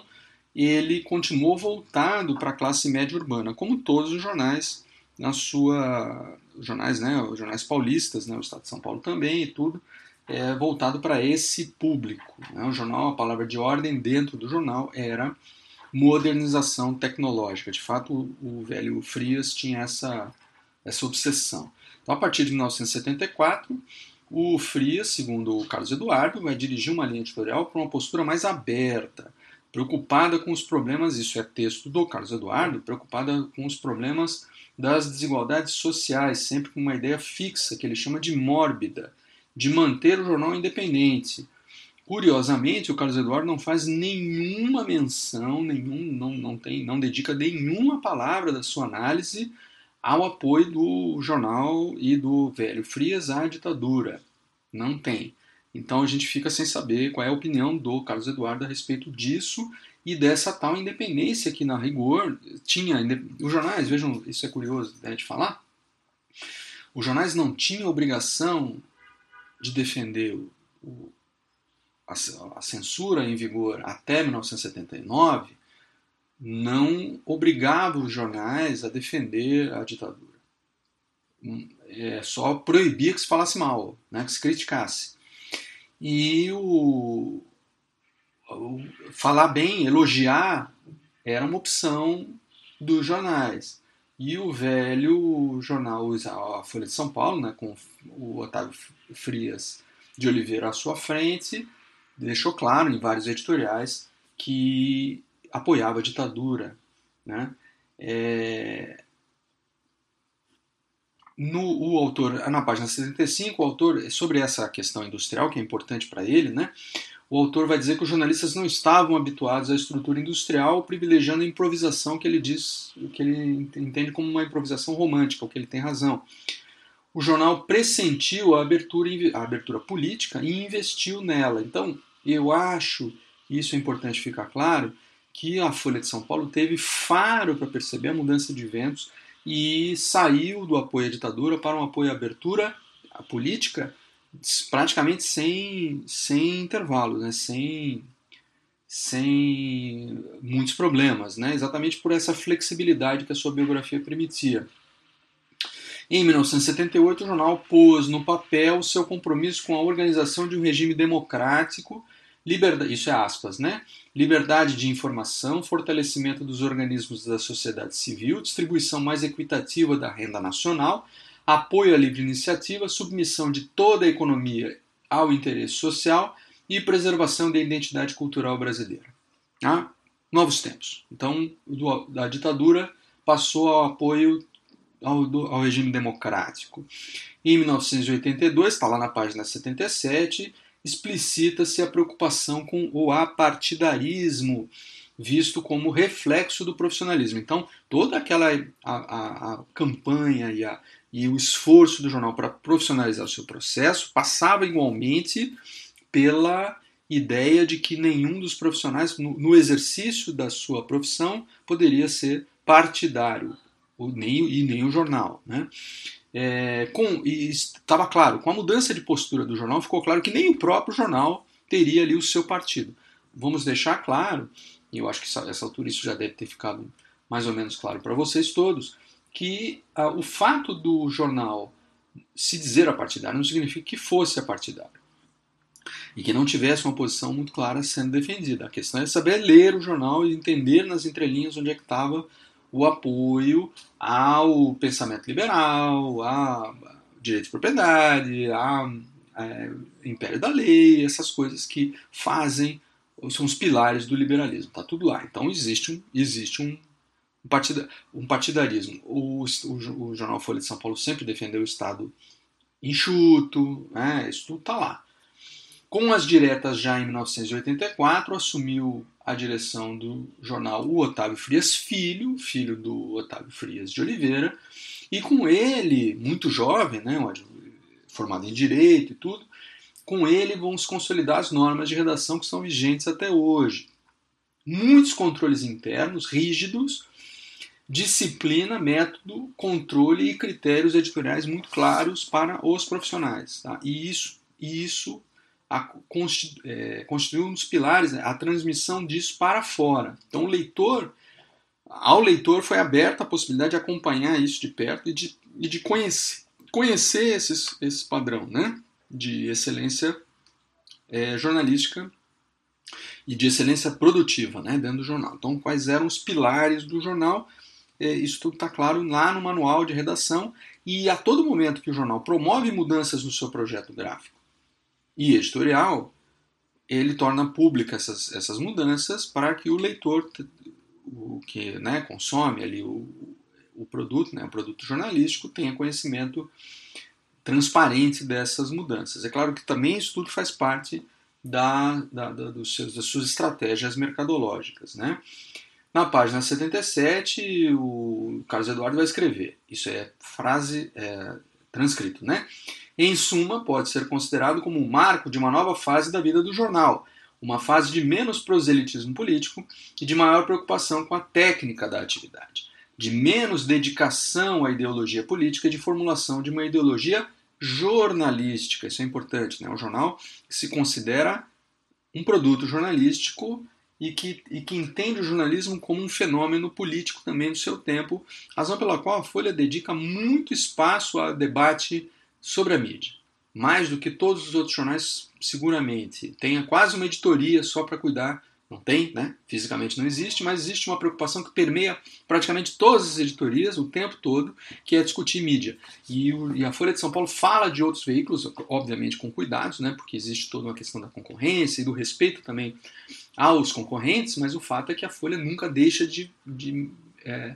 ele continuou voltado para a classe média urbana, como todos os jornais na sua jornais, né, os jornais paulistas, né, o Estado de São Paulo também e tudo, é, voltado para esse público. Né? O jornal, a palavra de ordem dentro do jornal era modernização tecnológica. De fato, o, o velho Frias tinha essa, essa obsessão. Então, a partir de 1974, o Frias, segundo o Carlos Eduardo, vai dirigir uma linha editorial para uma postura mais aberta, preocupada com os problemas, isso é texto do Carlos Eduardo, preocupada com os problemas das desigualdades sociais, sempre com uma ideia fixa, que ele chama de mórbida, de manter o jornal independente. Curiosamente, o Carlos Eduardo não faz nenhuma menção, nenhum, não, não, tem, não dedica nenhuma palavra da sua análise ao apoio do jornal e do velho Frias à ditadura. Não tem. Então a gente fica sem saber qual é a opinião do Carlos Eduardo a respeito disso e dessa tal independência que, na rigor, tinha. Os jornais, vejam, isso é curioso né, de falar, os jornais não tinham obrigação de defender o, a, a censura em vigor até 1979, não obrigava os jornais a defender a ditadura. Hum, é, só proibia que se falasse mal, né, que se criticasse. E o, o falar bem, elogiar, era uma opção dos jornais. E o velho jornal, a Folha de São Paulo, né, com o Otávio Frias de Oliveira à sua frente, deixou claro em vários editoriais que apoiava a ditadura. Né? É, no, o autor, na página 75, o autor, sobre essa questão industrial, que é importante para ele, né, o autor vai dizer que os jornalistas não estavam habituados à estrutura industrial, privilegiando a improvisação que ele diz, que ele entende como uma improvisação romântica, o que ele tem razão. O jornal pressentiu a abertura, a abertura política e investiu nela. Então, eu acho, isso é importante ficar claro, que a Folha de São Paulo teve faro para perceber a mudança de ventos e saiu do apoio à ditadura para um apoio à abertura à política praticamente sem, sem intervalos, né? sem, sem muitos problemas, né? exatamente por essa flexibilidade que a sua biografia permitia. Em 1978, o jornal pôs no papel seu compromisso com a organização de um regime democrático liberdade, isso é aspas, né? Liberdade de informação, fortalecimento dos organismos da sociedade civil, distribuição mais equitativa da renda nacional, apoio à livre iniciativa, submissão de toda a economia ao interesse social e preservação da identidade cultural brasileira. Ah, novos tempos. Então, do, da ditadura passou ao apoio ao, do, ao regime democrático. Em 1982, está lá na página 77, explicita-se a preocupação com o apartidarismo, visto como reflexo do profissionalismo. Então, toda aquela a, a, a campanha e, a, e o esforço do jornal para profissionalizar o seu processo passava igualmente pela ideia de que nenhum dos profissionais, no, no exercício da sua profissão, poderia ser partidário, nem, e nem o jornal. Né? É, com, e estava claro, com a mudança de postura do jornal, ficou claro que nem o próprio jornal teria ali o seu partido. Vamos deixar claro, e eu acho que a essa altura isso já deve ter ficado mais ou menos claro para vocês todos, que ah, o fato do jornal se dizer a partidário não significa que fosse a partidário. E que não tivesse uma posição muito clara sendo defendida. A questão é saber ler o jornal e entender nas entrelinhas onde é que estava o apoio ao pensamento liberal, a direito de propriedade, a, a império da lei, essas coisas que fazem são os pilares do liberalismo. Está tudo lá. Então existe um, existe um, partida, um partidarismo. O, o, o, jornal Folha de São Paulo sempre defendeu o Estado enxuto, né? isso tudo está lá. Com as diretas já em 1984, assumiu a direção do jornal o Otávio Frias Filho, filho do Otávio Frias de Oliveira, e com ele, muito jovem, né, formado em direito e tudo, com ele vão se consolidar as normas de redação que são vigentes até hoje. Muitos controles internos rígidos, disciplina, método, controle e critérios editoriais muito claros para os profissionais. Tá? E isso, e isso a, é, constituiu um dos pilares, né, a transmissão disso para fora. Então, o leitor, ao leitor foi aberta a possibilidade de acompanhar isso de perto e de, e de conhecer, conhecer esses, esse padrão né, de excelência é, jornalística e de excelência produtiva né, dentro do jornal. Então, quais eram os pilares do jornal? É, isso tudo está claro lá no manual de redação e a todo momento que o jornal promove mudanças no seu projeto gráfico e editorial, ele torna pública essas, essas mudanças para que o leitor, o que né, consome ali o, o produto, né, o produto jornalístico, tenha conhecimento transparente dessas mudanças. É claro que também isso tudo faz parte da, da, da dos seus, das suas estratégias mercadológicas. Né? Na página 77, o Carlos Eduardo vai escrever, isso é frase é, transcrito, né? Em suma, pode ser considerado como um marco de uma nova fase da vida do jornal, uma fase de menos proselitismo político e de maior preocupação com a técnica da atividade, de menos dedicação à ideologia política e de formulação de uma ideologia jornalística. Isso é importante, né? Um jornal que se considera um produto jornalístico e que, e que entende o jornalismo como um fenômeno político também do seu tempo, razão pela qual a Folha dedica muito espaço a debate sobre a mídia. Mais do que todos os outros jornais, seguramente. Tenha quase uma editoria só para cuidar. Não tem, né? Fisicamente não existe, mas existe uma preocupação que permeia praticamente todas as editorias o tempo todo, que é discutir mídia. E, e a Folha de São Paulo fala de outros veículos, obviamente com cuidados, né? Porque existe toda uma questão da concorrência e do respeito também aos concorrentes, mas o fato é que a Folha nunca deixa de, de é,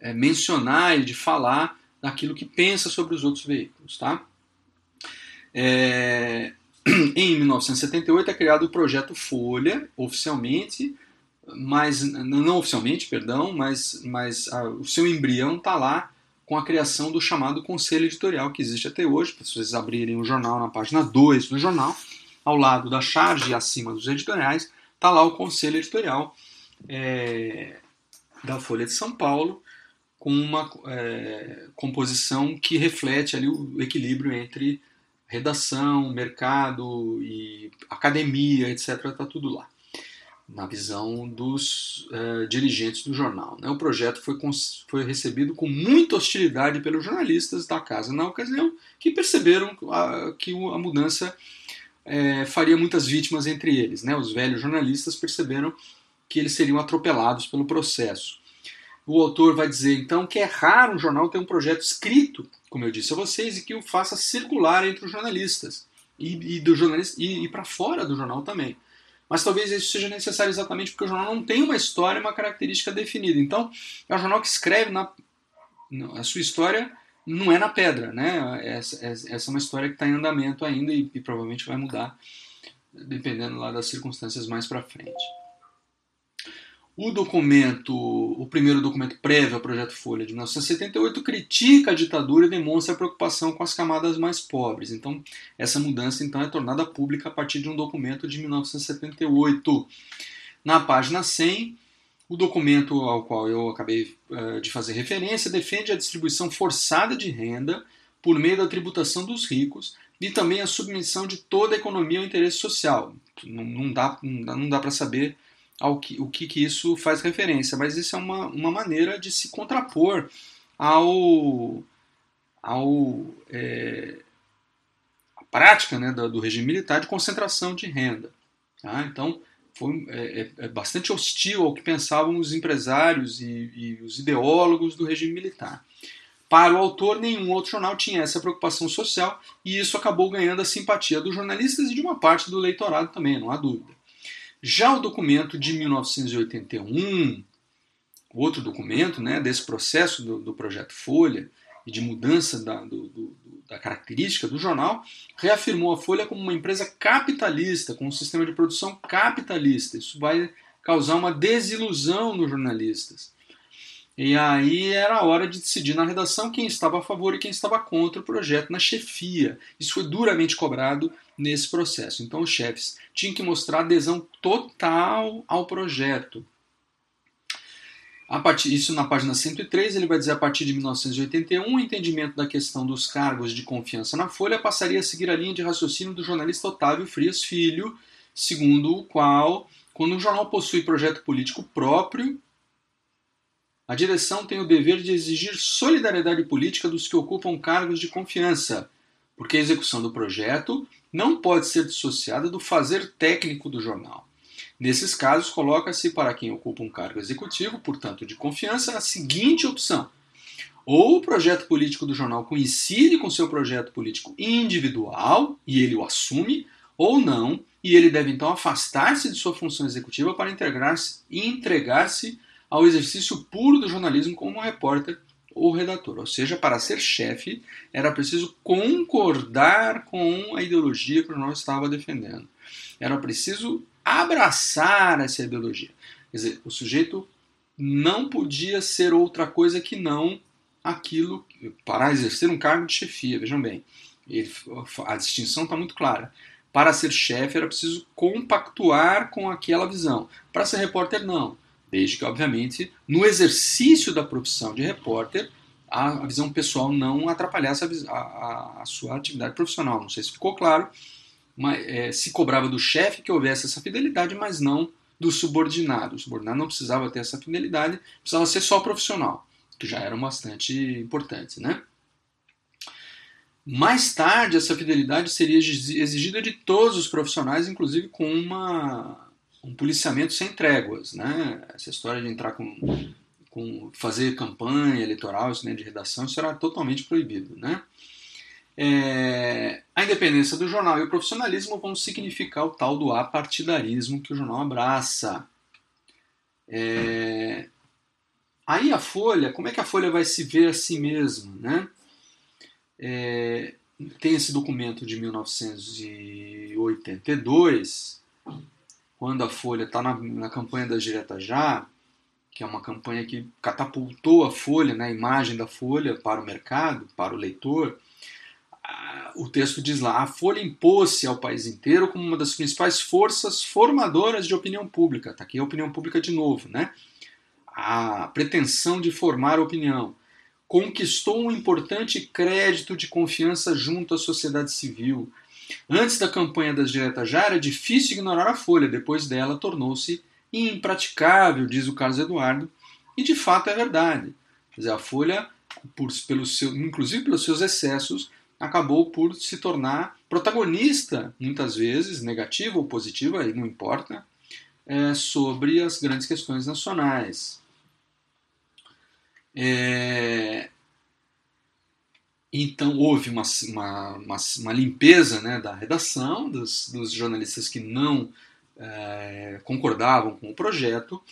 é, mencionar e de falar daquilo que pensa sobre os outros veículos. Tá? É, em 1978 é criado o projeto Folha, oficialmente, mas não oficialmente, perdão, mas, mas a, o seu embrião está lá com a criação do chamado Conselho Editorial, que existe até hoje. Se vocês abrirem o jornal na página 2 do jornal, ao lado da charge e acima dos editoriais, está lá o Conselho Editorial é, da Folha de São Paulo, com uma é, composição que reflete ali o equilíbrio entre redação, mercado e academia, etc. Está tudo lá, na visão dos é, dirigentes do jornal. Né? O projeto foi, foi recebido com muita hostilidade pelos jornalistas da casa na ocasião, que perceberam a, que a mudança é, faria muitas vítimas entre eles. Né? Os velhos jornalistas perceberam que eles seriam atropelados pelo processo o autor vai dizer então que é raro um jornal ter um projeto escrito, como eu disse a vocês, e que o faça circular entre os jornalistas e, e do jornalista e, e para fora do jornal também. Mas talvez isso seja necessário exatamente porque o jornal não tem uma história, uma característica definida. Então, é um jornal que escreve na a sua história não é na pedra, né? Essa, essa é uma história que está em andamento ainda e, e provavelmente vai mudar dependendo lá das circunstâncias mais para frente. O documento, o primeiro documento prévio ao projeto Folha de 1978 critica a ditadura e demonstra a preocupação com as camadas mais pobres. Então, essa mudança então é tornada pública a partir de um documento de 1978. Na página 100, o documento ao qual eu acabei uh, de fazer referência defende a distribuição forçada de renda por meio da tributação dos ricos e também a submissão de toda a economia ao interesse social. Não, dá, não dá, para saber ao que, o que, que isso faz referência, mas isso é uma, uma maneira de se contrapor ao, ao é, a prática né, do, do, regime militar de concentração de renda. Tá? Então, foi é, é, é, bastante hostil ao que pensavam os empresários e, e os ideólogos do regime militar. Para o autor, nenhum outro jornal tinha essa preocupação social e isso acabou ganhando a simpatia dos jornalistas e de uma parte do leitorado também, não há dúvida. Já o documento de 1981, outro documento né, desse processo do, do projeto Folha e de mudança da, do, do, da característica do jornal, reafirmou a Folha como uma empresa capitalista, com um sistema de produção capitalista. Isso vai causar uma desilusão nos jornalistas. E aí era a hora de decidir na redação quem estava a favor e quem estava contra o projeto na chefia. Isso foi duramente cobrado nesse processo. Então os chefes tinham que mostrar adesão total ao projeto. A partir, isso na página 103, ele vai dizer a partir de 1981, o entendimento da questão dos cargos de confiança na Folha passaria a seguir a linha de raciocínio do jornalista Otávio Frias Filho, segundo o qual, quando um jornal possui projeto político próprio, a direção tem o dever de exigir solidariedade política dos que ocupam cargos de confiança, porque a execução do projeto não pode ser dissociada do fazer técnico do jornal. Nesses casos, coloca-se para quem ocupa um cargo executivo, portanto de confiança, a seguinte opção: ou o projeto político do jornal coincide com seu projeto político individual e ele o assume, ou não, e ele deve então afastar-se de sua função executiva para integrar-se e entregar-se ao exercício puro do jornalismo como repórter ou redator. Ou seja, para ser chefe era preciso concordar com a ideologia que o jornal estava defendendo. Era preciso abraçar essa ideologia. Quer dizer, o sujeito não podia ser outra coisa que não aquilo para exercer um cargo de chefia. Vejam bem, ele, a distinção está muito clara. Para ser chefe era preciso compactuar com aquela visão. Para ser repórter, não. Desde que, obviamente, no exercício da profissão de repórter, a, visão pessoal não atrapalhasse a, a, a, sua atividade profissional. Não sei se ficou claro, mas é, se cobrava do chefe que houvesse essa fidelidade, mas não do subordinado. O subordinado não precisava ter essa fidelidade, precisava ser só profissional, que já eram bastante importantes, né? Mais tarde, essa fidelidade seria exigida de todos os profissionais, inclusive com uma um policiamento sem tréguas, né? Essa história de entrar com, com fazer campanha eleitoral, isso, de redação, isso era totalmente proibido, né? É, a independência do jornal e o profissionalismo vão significar o tal do apartidarismo que o jornal abraça. É, aí a Folha, como é que a Folha vai se ver a si mesma, né? É, tem esse documento de 1982 quando a Folha está na, na, campanha das Direta Já, que é uma campanha que catapultou a Folha, né, a imagem da Folha para o mercado, para o leitor, o texto diz lá: a Folha impôs-se ao país inteiro como uma das principais forças formadoras de opinião pública. Está aqui a opinião pública de novo, né? A pretensão de formar opinião. Conquistou um importante crédito de confiança junto à sociedade civil Antes da campanha das diretas já era difícil ignorar a Folha, depois dela tornou-se impraticável, diz o Carlos Eduardo, e de fato é verdade. Quer dizer, a Folha, por, pelo seu, inclusive pelos seus excessos, acabou por se tornar protagonista, muitas vezes, negativa ou positiva, aí não importa, é, sobre as grandes questões nacionais. É, então houve uma, uma, uma, uma limpeza né, da redação, dos, dos jornalistas que não é, concordavam com o projeto,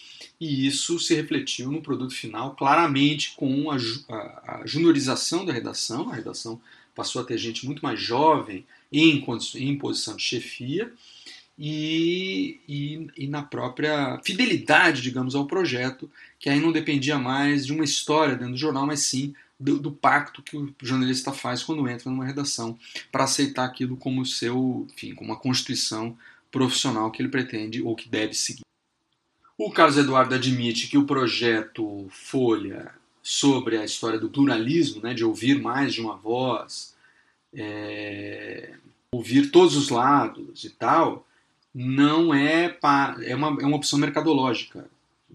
e isso se refletiu no produto final claramente com a, a, a juniorização da redação. A redação passou a ter gente muito mais jovem em, em posição de chefia, e, e, e, na própria fidelidade, digamos, ao projeto, que aí não dependia mais de uma história dentro do jornal, mas sim do, do, pacto que o jornalista faz quando entra numa redação para aceitar aquilo como seu, enfim, como uma constituição profissional que ele pretende ou que deve seguir. O Carlos Eduardo admite que o projeto Folha sobre a história do pluralismo, né, de ouvir mais de uma voz, é, ouvir todos os lados e tal, não é, pa, é, uma, é uma opção mercadológica.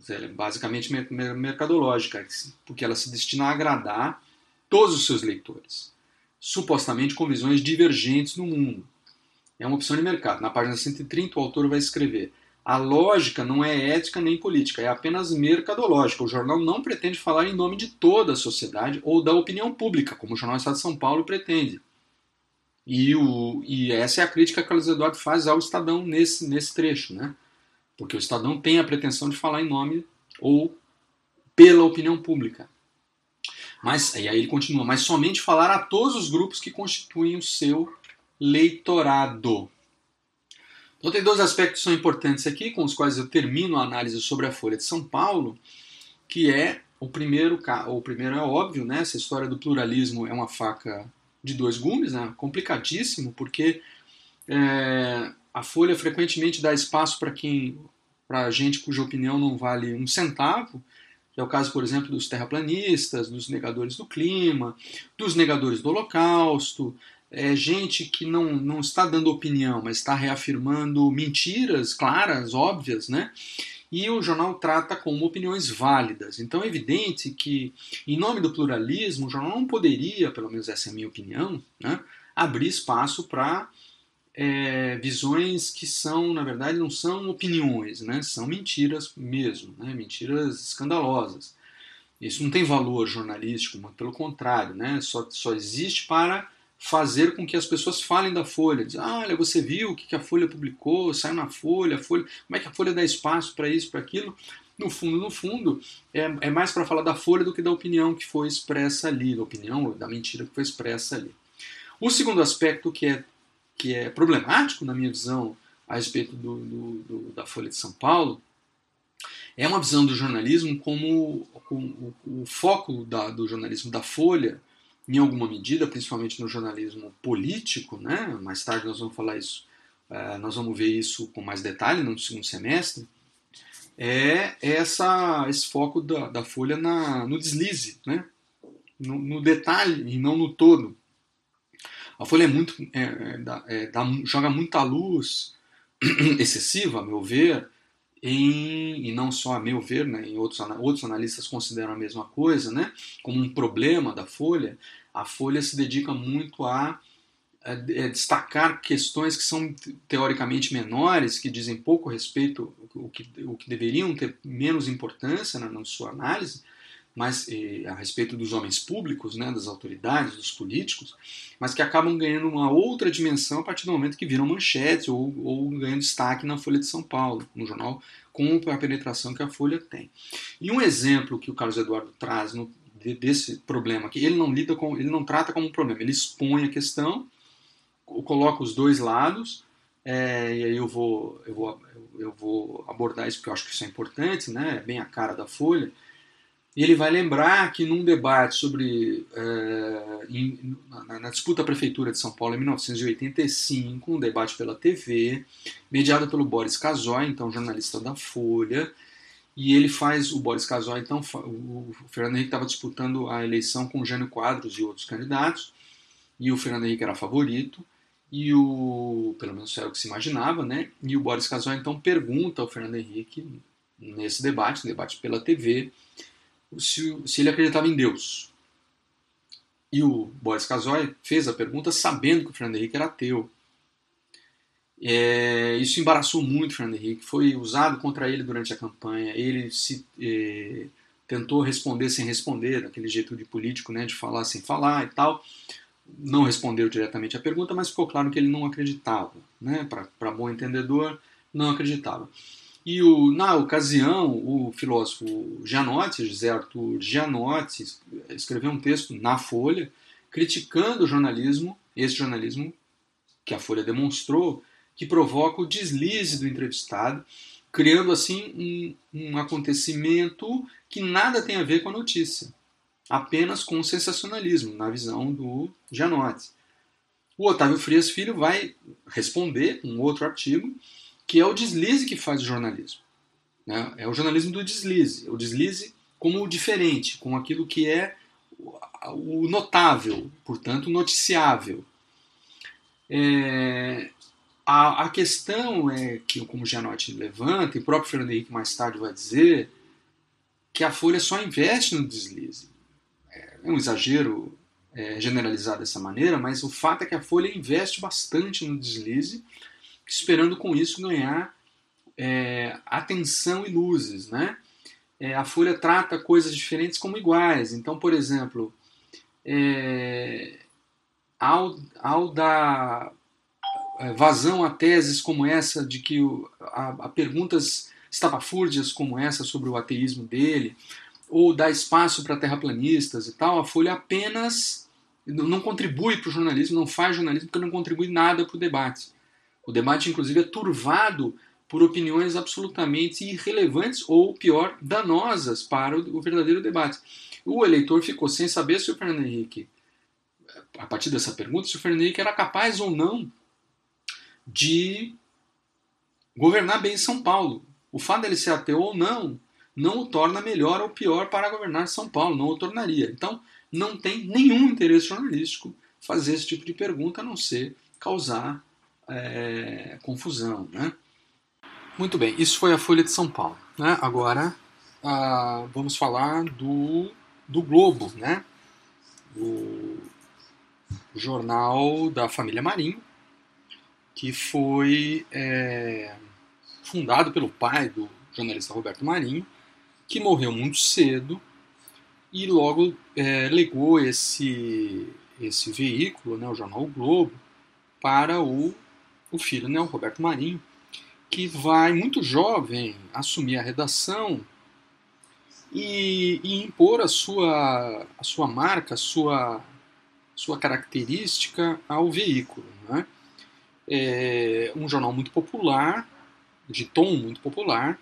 Ela é basicamente mercadológica, porque ela se destina a agradar todos os seus leitores, supostamente com visões divergentes no mundo. É uma opção de mercado. Na página 130, o autor vai escrever: A lógica não é ética nem política, é apenas mercadológica. O jornal não pretende falar em nome de toda a sociedade ou da opinião pública, como o Jornal Estado de São Paulo pretende. E, o, e essa é a crítica que o Eduardo faz ao Estadão nesse, nesse trecho, né? Porque o Estadão tem a pretensão de falar em nome ou pela opinião pública. Mas, e aí ele continua, mas somente falar a todos os grupos que constituem o seu leitorado. Então tem dois aspectos que são importantes aqui, com os quais eu termino a análise sobre a Folha de São Paulo, que é o primeiro, o primeiro é óbvio, né? Essa história do pluralismo é uma faca de dois gumes, né? Complicadíssimo, porque é, a Folha frequentemente dá espaço para quem, para gente cuja opinião não vale um centavo, que é o caso, por exemplo, dos terraplanistas, dos negadores do clima, dos negadores do Holocausto, é gente que não, não está dando opinião, mas está reafirmando mentiras claras, óbvias, né? E o jornal trata como opiniões válidas. Então é evidente que, em nome do pluralismo, o jornal não poderia, pelo menos essa é a minha opinião, né, abrir espaço para é, visões que são, na verdade, não são opiniões, né, são mentiras mesmo, né, mentiras escandalosas. Isso não tem valor jornalístico, mas pelo contrário, né, só, só existe para fazer com que as pessoas falem da Folha. Diz, ah, olha, você viu o que a Folha publicou, saiu na Folha, Folha, como é que a Folha dá espaço para isso, para aquilo. No fundo, no fundo, é, é mais para falar da Folha do que da opinião que foi expressa ali, da opinião, da mentira que foi expressa ali. O segundo aspecto que é, que é problemático, na minha visão, a respeito do, do, do, da Folha de São Paulo, é uma visão do jornalismo como, como o, o, foco da, do jornalismo da Folha em alguma medida, principalmente no jornalismo político, né? mais tarde nós vamos falar isso, uh, nós vamos ver isso com mais detalhe no segundo semestre, é essa, esse foco da, da Folha na, no deslize, né? no, no detalhe e não no todo. A Folha é muito, é, é, dá, joga muita luz excessiva, a meu ver, em, e não só a meu ver, né, em outros, outros analistas consideram a mesma coisa, né, como um problema da Folha, a Folha se dedica muito a, a, a destacar questões que são teoricamente menores, que dizem pouco respeito, o que, o que deveriam ter menos importância na, na sua análise, mas a respeito dos homens públicos, né, das autoridades, dos políticos, mas que acabam ganhando uma outra dimensão a partir do momento que viram manchetes ou, ou ganham destaque na Folha de São Paulo, no jornal, com a penetração que a Folha tem. E um exemplo que o Carlos Eduardo traz no, desse problema que ele não lida com, ele não trata como um problema, ele expõe a questão, coloca os dois lados, é, e aí eu vou, eu vou, eu vou abordar isso porque eu acho que isso é importante, né? É bem a cara da Folha e ele vai lembrar que num debate sobre é, em, na, na, disputa à prefeitura de São Paulo em 1985, um debate pela TV, mediado pelo Boris Casoy, então jornalista da Folha, e ele faz o Boris Casoy, então o Fernando Henrique estava disputando a eleição com o Jânio Quadros e outros candidatos, e o Fernando Henrique era favorito, e o pelo menos era o que se imaginava, né? E o Boris Casoy então pergunta ao Fernando Henrique nesse debate, debate pela TV, se, se ele acreditava em Deus. E o Boris Casoy fez a pergunta sabendo que o Fernando Henrique era ateu. É, isso embaraçou muito o Fernando Henrique, foi usado contra ele durante a campanha. Ele se é, tentou responder sem responder, daquele jeito de político, né, de falar sem falar e tal. Não respondeu diretamente a pergunta, mas ficou claro que ele não acreditava. Né, Para bom entendedor, não acreditava. E o, na ocasião, o filósofo Gianotti, José Arthur Gianotti, escreveu um texto na Folha criticando o jornalismo, esse jornalismo que a Folha demonstrou, que provoca o deslize do entrevistado, criando assim um, um acontecimento que nada tem a ver com a notícia, apenas com o sensacionalismo, na visão do Gianotti. O Otávio Frias Filho vai responder um outro artigo que é o deslize que faz o jornalismo. Né? É o jornalismo do deslize, o deslize como o diferente, com aquilo que é o notável, portanto, noticiável. É, a, a, questão é que, como o Gianotti levanta, e o próprio Fernando Henrique mais tarde vai dizer, que a Folha só investe no deslize. É, é um exagero é, generalizar dessa maneira, mas o fato é que a Folha investe bastante no deslize esperando com isso ganhar é, atenção e luzes, né? É, a Folha trata coisas diferentes como iguais. Então, por exemplo, é, ao, ao dar vazão a teses como essa de que o, a, a perguntas estapafúrdias como essa sobre o ateísmo dele, ou dar espaço para terraplanistas e tal, a Folha apenas não contribui para o jornalismo, não faz jornalismo porque não contribui nada para o debate. O debate, inclusive, é turvado por opiniões absolutamente irrelevantes ou, pior, danosas para o verdadeiro debate. O eleitor ficou sem saber se o Fernando Henrique, a partir dessa pergunta, se o Fernando Henrique era capaz ou não de governar bem São Paulo. O fato dele ser ateu ou não não o torna melhor ou pior para governar São Paulo, não o tornaria. Então, não tem nenhum interesse jornalístico fazer esse tipo de pergunta a não ser causar é, confusão. Né? Muito bem, isso foi a Folha de São Paulo. Né? Agora ah, vamos falar do, do Globo, né? o jornal da família Marinho, que foi é, fundado pelo pai do jornalista Roberto Marinho, que morreu muito cedo e logo é, legou esse, esse veículo, né, o jornal o Globo, para o, o filho, né, o Roberto Marinho, que vai muito jovem assumir a redação e, e impor a sua, a sua marca, a sua, sua característica ao veículo. É um jornal muito popular, de tom muito popular,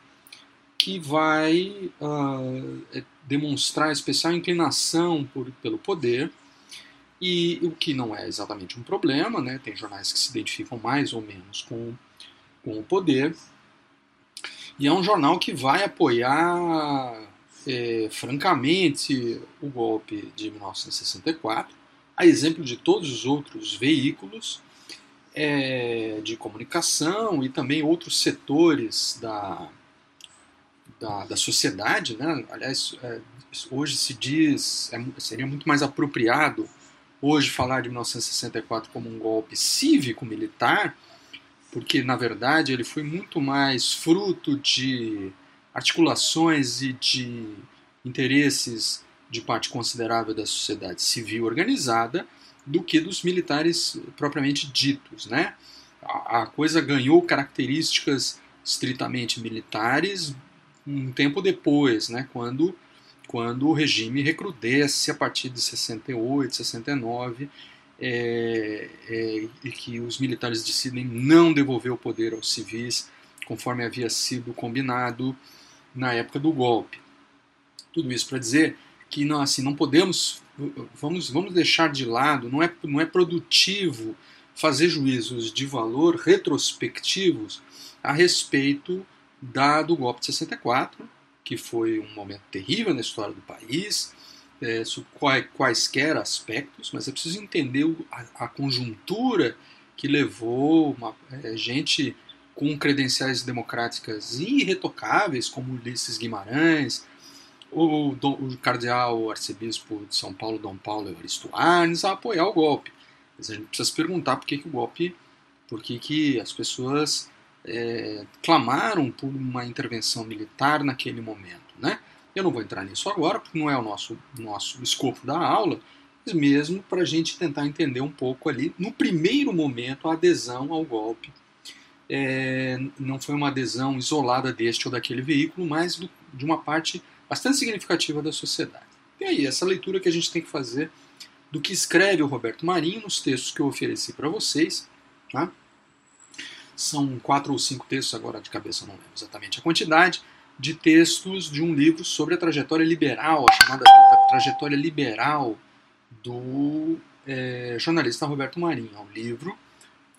que vai uh, demonstrar especial inclinação por, pelo poder, e o que não é exatamente um problema, né? tem jornais que se identificam mais ou menos com, com o poder, e é um jornal que vai apoiar é, francamente o golpe de 1964, a exemplo de todos os outros veículos é, de comunicação e também outros setores da, da, da sociedade, né? aliás, é, hoje se diz, é, seria muito mais apropriado hoje falar de 1964 como um golpe cívico-militar, porque na verdade ele foi muito mais fruto de articulações e de interesses de parte considerável da sociedade civil organizada do que dos militares propriamente ditos, né? A, a coisa ganhou características estritamente militares um tempo depois, né, quando, quando o regime recrudesce a partir de 68, 69, é, é, e que os militares decidem não devolver o poder aos civis, conforme havia sido combinado na época do golpe. Tudo isso para dizer que não, assim, não podemos, vamos, vamos deixar de lado, não é, não é produtivo fazer juízos de valor retrospectivos a respeito dado o golpe de 64, que foi um momento terrível na história do país, é, sob quaisquer aspectos, mas é preciso entender a, a conjuntura que levou uma, é, gente com credenciais democráticas irretocáveis, como Ulisses Guimarães, o, o cardeal o arcebispo de São Paulo, Dom Paulo Evaristo Arnes, a apoiar o golpe. Mas a gente precisa se perguntar por que, que o golpe, por que, que as pessoas é, clamaram por uma intervenção militar naquele momento. Né? Eu não vou entrar nisso agora, porque não é o nosso, nosso escopo da aula, mas mesmo para a gente tentar entender um pouco ali, no primeiro momento, a adesão ao golpe. É, não foi uma adesão isolada deste ou daquele veículo, mas do, de uma parte bastante significativa da sociedade. E aí, essa leitura que a gente tem que fazer do que escreve o Roberto Marinho nos textos que eu ofereci para vocês. Tá? são quatro ou cinco textos, agora de cabeça não lembro exatamente a quantidade, de textos de um livro sobre a trajetória liberal, a chamada trajetória liberal do é, jornalista Roberto Marinho. É um livro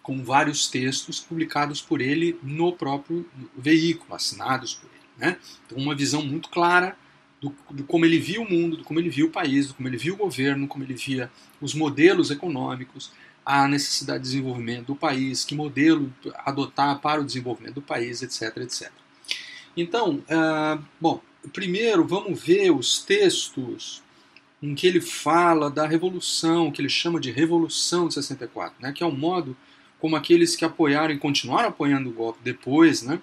com vários textos publicados por ele no próprio veículo, assinados por ele. Né? Então, uma visão muito clara do, de como ele via o mundo, de como ele via o país, de como ele via o governo, como ele via os modelos econômicos, a necessidade de desenvolvimento do país, que modelo adotar para o desenvolvimento do país, etc. etc. Então, uh, bom, primeiro vamos ver os textos em que ele fala da revolução, que ele chama de Revolução de 64, né, que é o modo como aqueles que apoiaram e continuaram apoiando o golpe depois, né,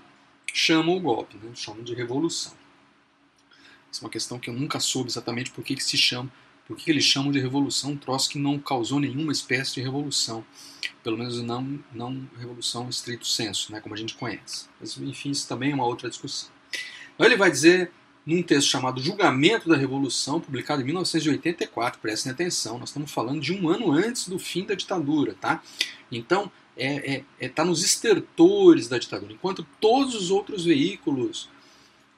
chamam o golpe, né? chamam de revolução. Essa é uma questão que eu nunca soube exatamente por que, que se chama, por que eles chamam de revolução, um troço que não causou nenhuma espécie de revolução. Pelo menos não, não revolução estrito senso, né, como a gente conhece. Mas, enfim, isso também é uma outra discussão. Então ele vai dizer, num texto chamado Julgamento da Revolução, publicado em 1984, prestem atenção, nós estamos falando de um ano antes do fim da ditadura, tá? Então, é, é, é, tá nos estertores da ditadura. Enquanto todos os outros veículos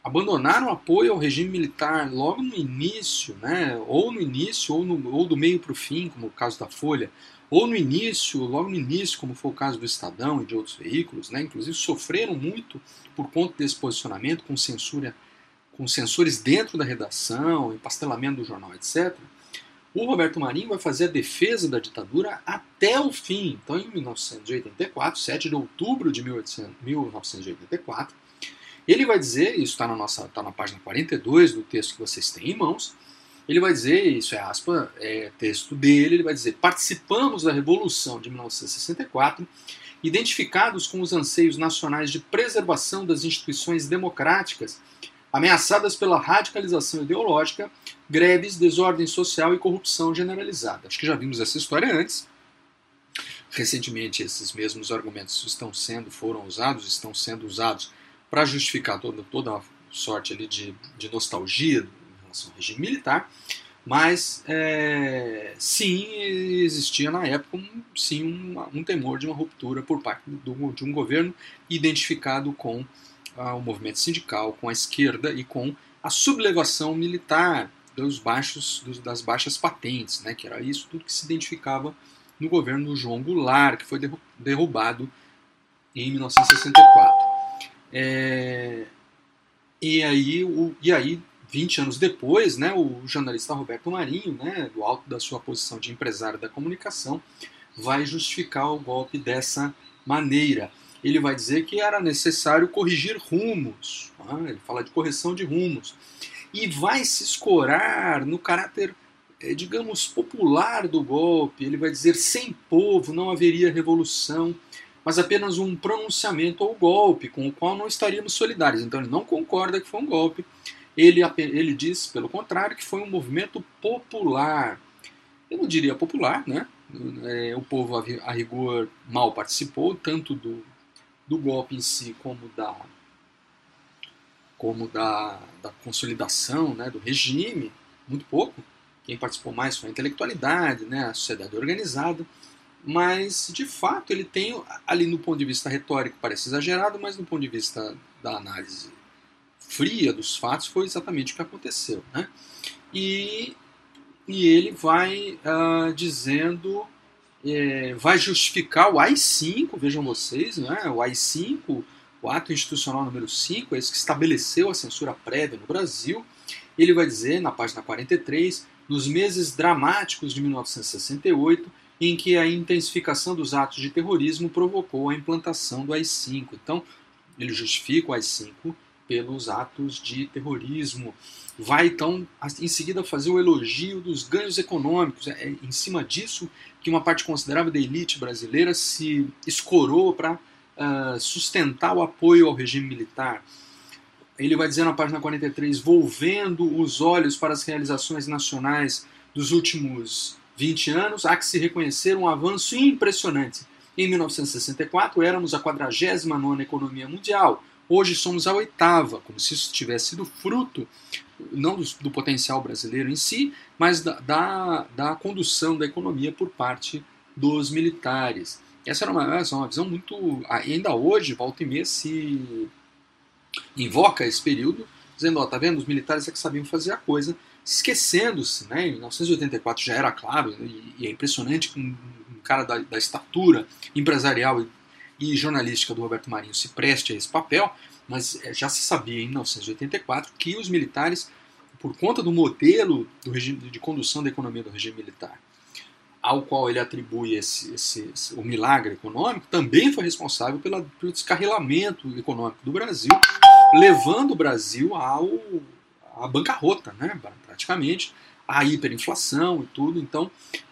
abandonaram apoio ao regime militar logo no início, né, ou no início, ou, no, ou do meio para o fim, como o caso da Folha, ou no início, logo no início, como foi o caso do Estadão e de outros veículos, né, inclusive sofreram muito por conta desse posicionamento, com censura, com censores dentro da redação, empastelamento do jornal, etc o Roberto Marinho vai fazer a defesa da ditadura até o fim. Então, em 1984, 7 de outubro de 1984, ele vai dizer, isso está na, nossa, tá na página 42 do texto que vocês têm em mãos, ele vai dizer, isso é aspa, é texto dele, ele vai dizer: participamos da Revolução de 1964, identificados com os anseios nacionais de preservação das instituições democráticas ameaçadas pela radicalização ideológica, greves, desordem social e corrupção generalizada. Acho que já vimos essa história antes. Recentemente, esses mesmos argumentos estão sendo, foram usados, estão sendo usados para justificar toda, toda sorte ali de, de nostalgia em relação ao regime militar, mas é, sim existia na época um, sim um, um temor de uma ruptura por parte do, de um governo identificado com o movimento sindical, com a esquerda e com a sublevação militar dos baixos, dos, das baixas patentes, né, que era isso tudo que se identificava no governo do João Goulart, que foi derrubado em 1964. É, e, aí, o, e aí, 20 anos depois, né, o jornalista Roberto Marinho, né, do alto da sua posição de empresário da comunicação, vai justificar o golpe dessa maneira ele vai dizer que era necessário corrigir rumos. Né? Ele fala de correção de rumos. E vai se escorar no caráter, eh, digamos, popular do golpe. Ele vai dizer: sem povo não haveria revolução, mas apenas um pronunciamento ao golpe, com o qual não estaríamos solidários. Então ele não concorda que foi um golpe. Ele, ele diz, pelo contrário, que foi um movimento popular. Eu não diria popular, né? É, o povo, a rigor, mal participou, tanto do do golpe em si como da como da, da consolidação né, do regime, muito pouco. Quem participou mais foi a intelectualidade, né, a sociedade organizada. Mas, de fato, ele tem, ali no ponto de vista retórico, parece exagerado, mas no ponto de vista da análise fria dos fatos, foi exatamente o que aconteceu. Né? E, e ele vai uh, dizendo é, vai justificar o AI-5, vejam vocês, né? o AI-5, o ato institucional número 5, esse que estabeleceu a censura prévia no Brasil, ele vai dizer, na página 43, nos meses dramáticos de 1968, em que a intensificação dos atos de terrorismo provocou a implantação do AI-5. Então, ele justifica o AI-5 pelos atos de terrorismo. Vai então, em seguida, fazer o elogio dos ganhos econômicos. É em cima disso que uma parte considerável da elite brasileira se escorou para uh, sustentar o apoio ao regime militar. Ele vai dizer na página 43, volvendo os olhos para as realizações nacionais dos últimos 20 anos, há que se reconhecer um avanço impressionante. Em 1964, éramos a 49ª economia mundial, Hoje somos a oitava, como se isso tivesse sido fruto, não do, do potencial brasileiro em si, mas da, da, da, condução da economia por parte dos militares. Essa era uma, essa é uma visão muito. Ainda hoje, volta e meia, se invoca esse período, dizendo: ó, tá vendo, os militares é que sabiam fazer a coisa, esquecendo-se, né? Em 1984 já era claro, e, e é impressionante que um, um cara da, da estatura empresarial e jornalística do Roberto Marinho se preste a esse papel, mas é, já se sabia em 1984 que os militares, por conta do modelo do regime, de condução da economia do regime militar, ao qual ele atribui esse, esse, esse, o milagre econômico, também foi responsável pela, pelo descarrilamento econômico do Brasil, levando o Brasil ao, à bancarrota, né, praticamente, à hiperinflação e tudo. Então,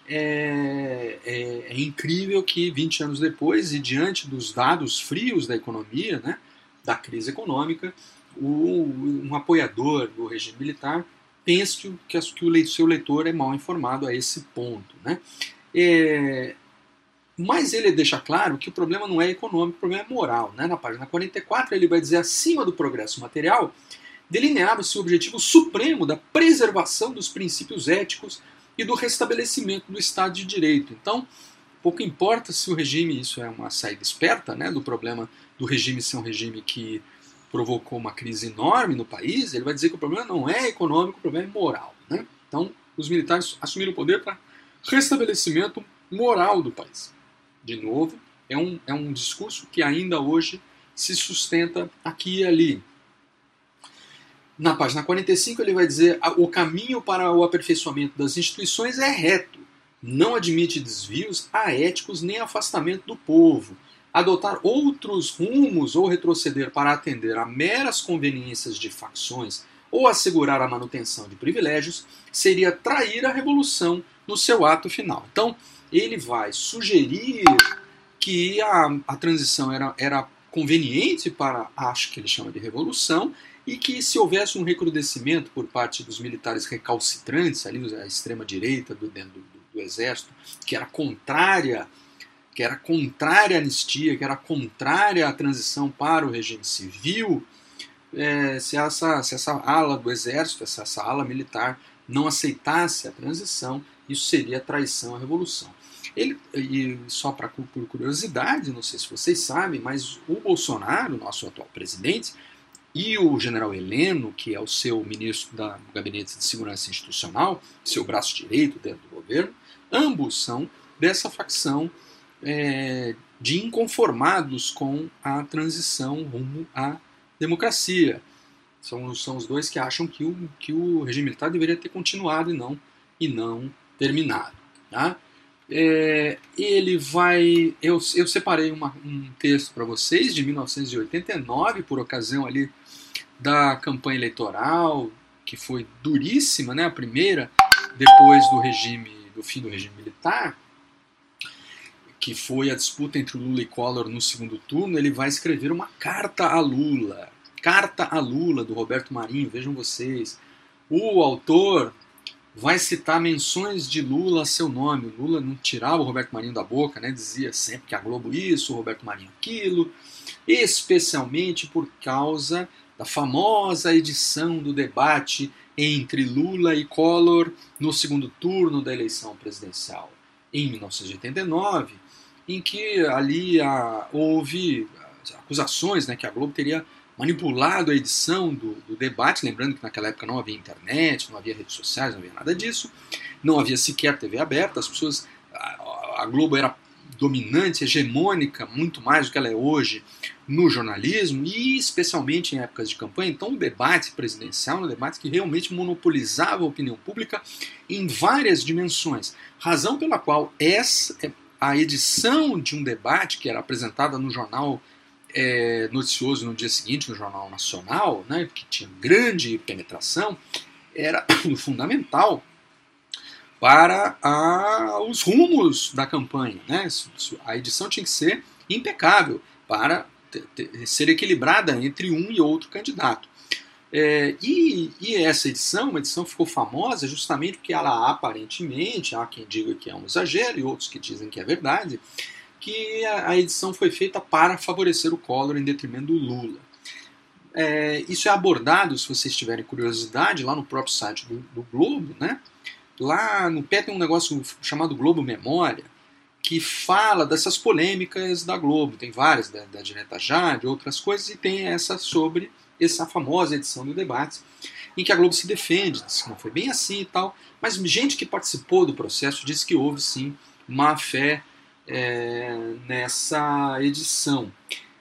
é, é, é, incrível que 20 anos depois, e diante dos dados frios da economia, né, da crise econômica, o, um apoiador do regime militar pense que, que, que o seu leitor é mal informado a esse ponto. Né? É, mas ele deixa claro que o problema não é econômico, o problema é moral. Né? Na página 44 ele vai dizer acima do progresso material, delineava-se o objetivo supremo da preservação dos princípios éticos e do restabelecimento do Estado de Direito. Então, pouco importa se o regime, isso é uma saída esperta né, do problema do regime ser um regime que provocou uma crise enorme no país, ele vai dizer que o problema não é econômico, o problema é moral. Né? Então, os militares assumiram o poder para restabelecimento moral do país. De novo, é um, é um discurso que ainda hoje se sustenta aqui e ali. Na página 45, ele vai dizer: o caminho para o aperfeiçoamento das instituições é reto, não admite desvios aéticos nem afastamento do povo adotar outros rumos ou retroceder para atender a meras conveniências de facções ou assegurar a manutenção de privilégios seria trair a revolução no seu ato final. Então, ele vai sugerir que a, a transição era, era conveniente para, acho que ele chama de revolução, e que se houvesse um recrudescimento por parte dos militares recalcitrantes, ali a extrema-direita do, do, do exército, que era contrária que era contrária à anistia, que era contrária à transição para o regime civil, é, se, essa, se essa ala do exército, se essa ala militar não aceitasse a transição, isso seria traição à revolução. Ele, e só para por curiosidade, não sei se vocês sabem, mas o Bolsonaro, nosso atual presidente, e o general Heleno, que é o seu ministro da, do Gabinete de Segurança Institucional, seu braço direito dentro do governo, ambos são dessa facção é, de inconformados com a transição rumo à democracia. São, são os dois que acham que o, que o regime militar deveria ter continuado e não, e não terminado. Tá? É, ele vai. Eu, eu separei uma, um texto para vocês de 1989, por ocasião ali da campanha eleitoral, que foi duríssima, né, a primeira, depois do regime, do fim do regime militar que foi a disputa entre Lula e Collor no segundo turno, ele vai escrever uma carta a Lula. Carta a Lula, do Roberto Marinho, vejam vocês. O autor vai citar menções de Lula a seu nome. O Lula não tirava o Roberto Marinho da boca, né? dizia sempre que a Globo isso, o Roberto Marinho aquilo, especialmente por causa da famosa edição do debate entre Lula e Collor no segundo turno da eleição presidencial em 1989, em que ali ah, houve acusações né, que a Globo teria manipulado a edição do, do, debate, lembrando que naquela época não havia internet, não havia redes sociais, não havia nada disso, não havia sequer TV aberta, as pessoas. A, a Globo era dominante, hegemônica, muito mais do que ela é hoje no jornalismo e especialmente em épocas de campanha. Então, o debate presidencial, um debate que realmente monopolizava a opinião pública em várias dimensões. Razão pela qual essa a edição de um debate que era apresentada no jornal é, noticioso no dia seguinte, no Jornal Nacional, né, que tinha grande penetração, era fundamental para a, os rumos da campanha. Né? A edição tinha que ser impecável para ser equilibrada entre um e outro candidato. É, e, e, essa edição, uma edição ficou famosa justamente porque ela aparentemente, há quem diga que é um exagero e outros que dizem que é verdade, que a, a edição foi feita para favorecer o Collor em detrimento do Lula. É, isso é abordado, se vocês tiverem curiosidade, lá no próprio site do, do Globo, né? Lá no pé tem um negócio chamado Globo Memória, que fala dessas polêmicas da Globo. Tem várias, da, da Direta Já, de outras coisas, e tem essa sobre essa famosa edição do debate, em que a Globo se defende, diz que não foi bem assim e tal, mas gente que participou do processo disse que houve sim má fé é, nessa edição.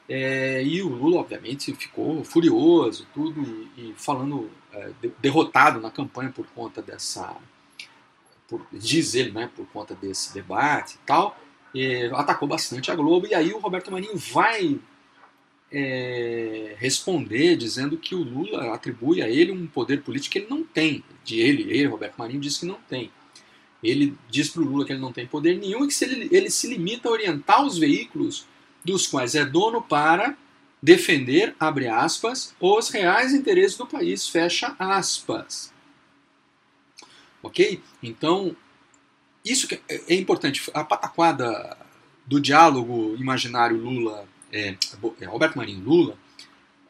É, e o Lula, obviamente, ficou furioso tudo e, e falando é, derrotado na campanha por conta dessa. Por, diz ele, né, por conta desse debate e tal. atacou bastante a Globo. E aí o Roberto Marinho vai é, responder dizendo que o Lula atribui a ele um poder político que ele não tem. De ele, ele, Roberto Marinho, diz que não tem. Ele diz para o Lula que ele não tem poder nenhum e que se ele, ele se limita a orientar os veículos dos quais é dono para defender, abre aspas, os reais interesses do país, fecha aspas. Ok? Então, isso é, é importante. A pataquada do diálogo imaginário Lula, é, é, Roberto Marinho Lula,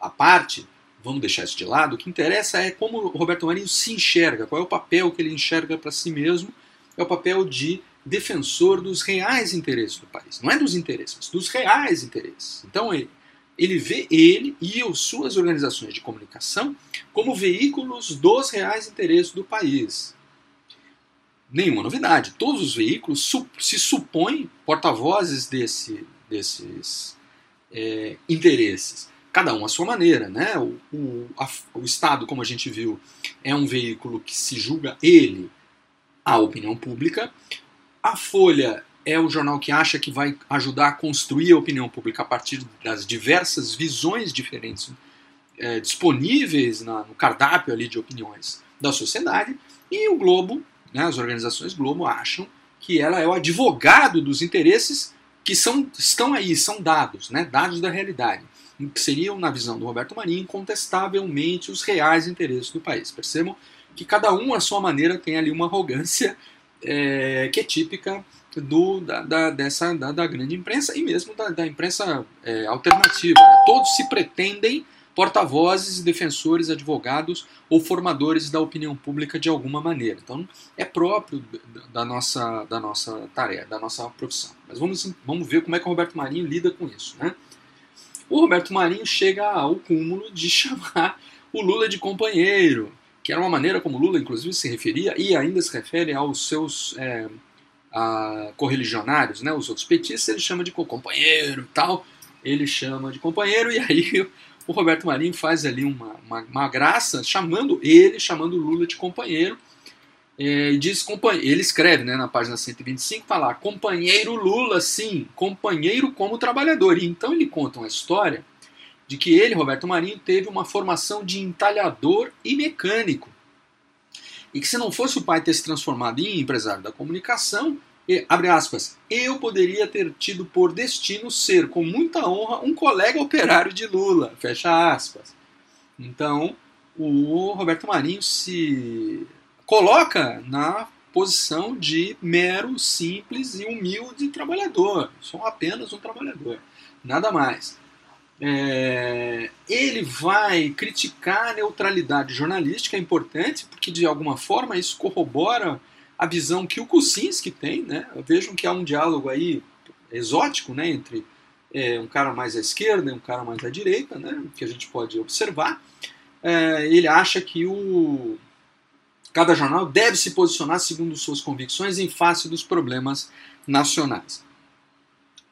a parte, vamos deixar isso de lado, o que interessa é como Roberto Marinho se enxerga, qual é o papel que ele enxerga para si mesmo, é o papel de defensor dos reais interesses do país. Não é dos interesses, mas dos reais interesses. Então ele, ele vê ele e as suas organizações de comunicação como veículos dos reais interesses do país. Nenhuma novidade. Todos os veículos se supõem porta-vozes desse, desses é, interesses. Cada um à sua maneira. Né? O, o, a, o Estado, como a gente viu, é um veículo que se julga ele a opinião pública. A Folha é o jornal que acha que vai ajudar a construir a opinião pública a partir das diversas visões diferentes é, disponíveis na, no cardápio ali de opiniões da sociedade. E o Globo, né, as organizações Globo, acham que ela é o advogado dos interesses que são, estão aí, são dados, né, dados da realidade, que seriam, na visão do Roberto Marinho, incontestavelmente os reais interesses do país. Percebam que cada um, à sua maneira, tem ali uma arrogância é, que é típica do, da, da dessa, da, da, grande imprensa e mesmo da, da imprensa é, alternativa. Né? Todos se pretendem porta-vozes, defensores, advogados ou formadores da opinião pública de alguma maneira. Então é próprio da nossa, da nossa tarefa, da nossa profissão. Mas vamos, vamos ver como é que o Roberto Marinho lida com isso. Né? O Roberto Marinho chega ao cúmulo de chamar o Lula de companheiro, que era uma maneira como Lula, inclusive, se referia e ainda se refere aos seus é, a, correligionários, né, os outros petistas, ele chama de companheiro e tal, ele chama de companheiro, e aí o Roberto Marinho faz ali uma, uma, uma graça, chamando ele, chamando Lula de companheiro, é, diz, ele escreve né, na página 125, tá lá, companheiro Lula, sim, companheiro como trabalhador. E então ele conta uma história de que ele, Roberto Marinho, teve uma formação de entalhador e mecânico. E que se não fosse o pai ter se transformado em empresário da comunicação, e, abre aspas, eu poderia ter tido por destino ser, com muita honra, um colega operário de Lula, fecha aspas. Então, o Roberto Marinho se coloca na posição de mero, simples e humilde trabalhador. Sou apenas um trabalhador, nada mais. É, ele vai criticar a neutralidade jornalística, é importante, porque de alguma forma isso corrobora a visão que o Kuczynski tem. Né? Vejam que há um diálogo aí exótico né, entre é, um cara mais à esquerda e um cara mais à direita, né, que a gente pode observar. É, ele acha que o, cada jornal deve se posicionar segundo suas convicções em face dos problemas nacionais.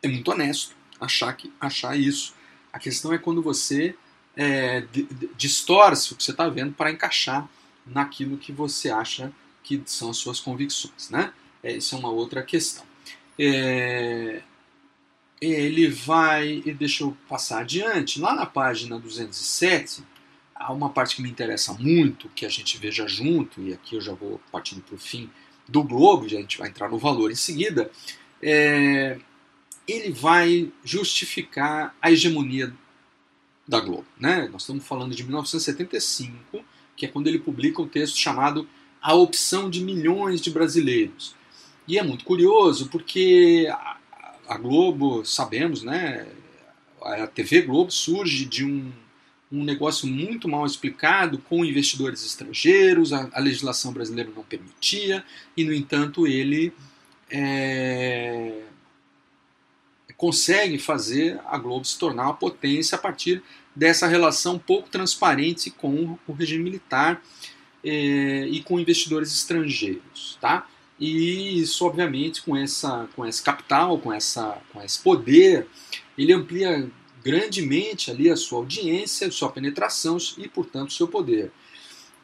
É muito honesto achar, que, achar isso. A questão é quando você é, distorce o que você está vendo para encaixar naquilo que você acha que são as suas convicções. Né? É, isso é uma outra questão. É, ele vai. Deixa eu passar adiante. Lá na página 207, há uma parte que me interessa muito, que a gente veja junto, e aqui eu já vou partindo para o fim do Globo, já a gente vai entrar no valor em seguida. É, ele vai justificar a hegemonia da Globo. Né? Nós estamos falando de 1975, que é quando ele publica um texto chamado A Opção de Milhões de Brasileiros. E é muito curioso porque a Globo, sabemos, né, a TV Globo surge de um, um negócio muito mal explicado, com investidores estrangeiros, a, a legislação brasileira não permitia, e no entanto ele é, consegue fazer a Globo se tornar uma potência a partir dessa relação pouco transparente com o regime militar eh, e com investidores estrangeiros, tá? E isso, obviamente, com essa, com esse capital, com, essa, com esse poder, ele amplia grandemente ali a sua audiência, a sua penetração e, portanto, o seu poder.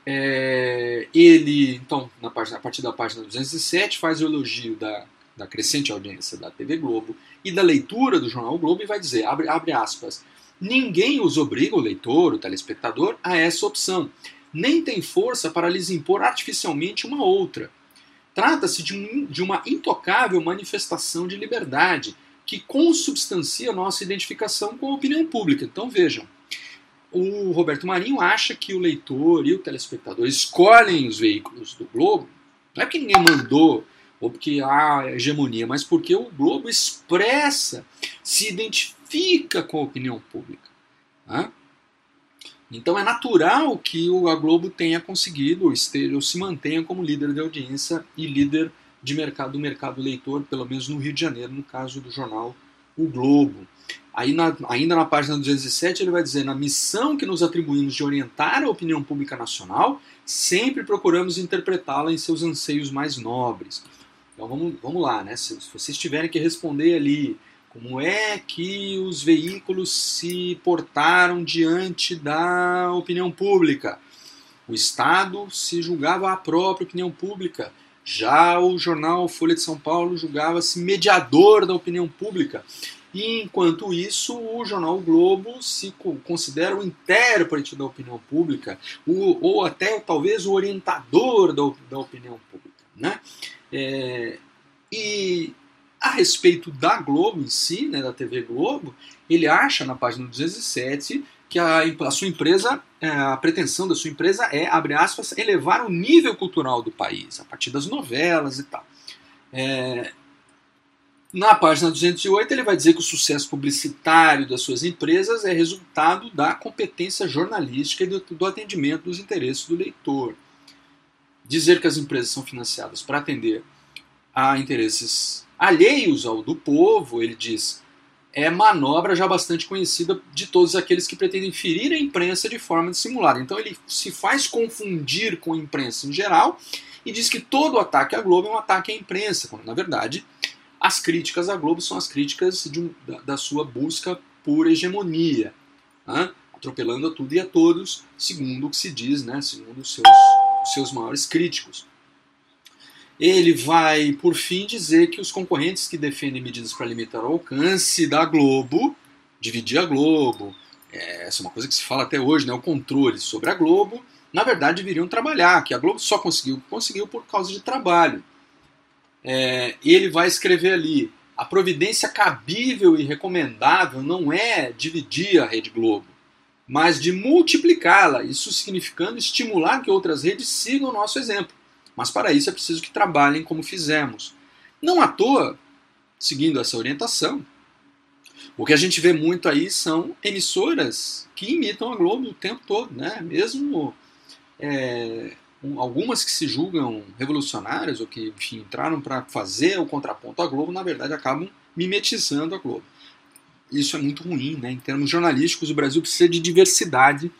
É, ele, então, na, página, a partir da página 207, faz o elogio da, da crescente audiência da TV Globo e da leitura do jornal Globo e vai dizer, abre, abre aspas, ninguém os obriga, o leitor, o telespectador, a essa opção, nem tem força para lhes impor artificialmente uma outra. Trata-se de, um, de uma intocável manifestação de liberdade, que consubstancia nossa identificação com a opinião pública. Então vejam, o Roberto Marinho acha que o leitor e o telespectador escolhem os veículos do Globo, não é porque ninguém mandou ou porque há hegemonia, mas porque o Globo expressa, se identifica com a opinião pública. Né? Então é natural que a Globo tenha conseguido, esteja, ou se mantenha como líder de audiência e líder de mercado do mercado leitor, pelo menos no Rio de Janeiro, no caso do jornal O Globo. Aí na, ainda na página 207 ele vai dizer: na missão que nos atribuímos de orientar a opinião pública nacional, sempre procuramos interpretá-la em seus anseios mais nobres. Então vamos, vamos lá, né? Se, se vocês tiverem que responder ali como é que os veículos se portaram diante da opinião pública? O Estado se julgava a própria opinião pública. Já o jornal Folha de São Paulo julgava-se mediador da opinião pública. E enquanto isso, o jornal o Globo se considera o intérprete da opinião pública, ou até talvez o orientador da, da opinião pública. Né? É, e a respeito da Globo em si, né, da TV Globo, ele acha na página 207 que a, a sua empresa, é, a pretensão da sua empresa é, abre aspas, elevar o nível cultural do país, a partir das novelas e tal. É, na página 208, ele vai dizer que o sucesso publicitário das suas empresas é resultado da competência jornalística e do, do atendimento dos interesses do leitor. Dizer que as empresas são financiadas para atender a interesses alheios ao do povo, ele diz, é manobra já bastante conhecida de todos aqueles que pretendem ferir a imprensa de forma dissimulada. Então ele se faz confundir com a imprensa em geral e diz que todo ataque à Globo é um ataque à imprensa, quando na verdade as críticas à Globo são as críticas um, da, da, sua busca por hegemonia, né? atropelando a tudo e a todos, segundo o que se diz, né? segundo os seus, os seus maiores críticos. Ele vai, por fim, dizer que os concorrentes que defendem medidas para limitar o alcance da Globo, dividir a Globo, é, essa é uma coisa que se fala até hoje, né, o controle sobre a Globo, na verdade deveriam trabalhar, que a Globo só conseguiu conseguiu por causa de trabalho. É, ele vai escrever ali: a providência cabível e recomendável não é dividir a Rede Globo, mas de multiplicá-la, isso significando estimular que outras redes sigam o nosso exemplo. Mas para isso é preciso que trabalhem como fizemos. Não à toa, seguindo essa orientação, o que a gente vê muito aí são emissoras que imitam a Globo o tempo todo, né? Mesmo é, algumas que se julgam revolucionárias ou que enfim, entraram para fazer o contraponto à Globo, na verdade acabam mimetizando a Globo. Isso é muito ruim, né? Em termos jornalísticos, o Brasil precisa de diversidade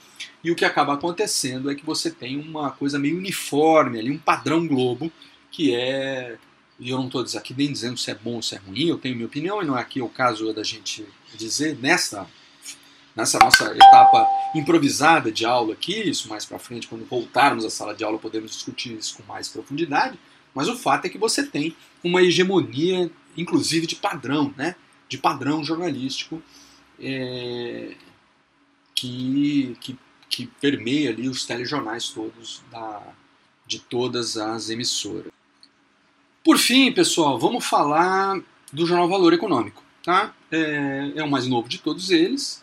e o que acaba acontecendo é que você tem uma coisa meio uniforme ali, um padrão Globo, que é. E eu não estou aqui nem dizendo se é bom ou se é ruim, eu tenho minha opinião, e não é aqui o caso da gente dizer nessa, nessa nossa etapa improvisada de aula aqui, isso mais para frente, quando voltarmos à sala de aula, podemos discutir isso com mais profundidade, mas o fato é que você tem uma hegemonia, inclusive de padrão, né? de padrão jornalístico, é, que, que que permeia ali os telejornais todos da, de todas as emissoras. Por fim, pessoal, vamos falar do jornal Valor Econômico. Tá? É, é o mais novo de todos eles.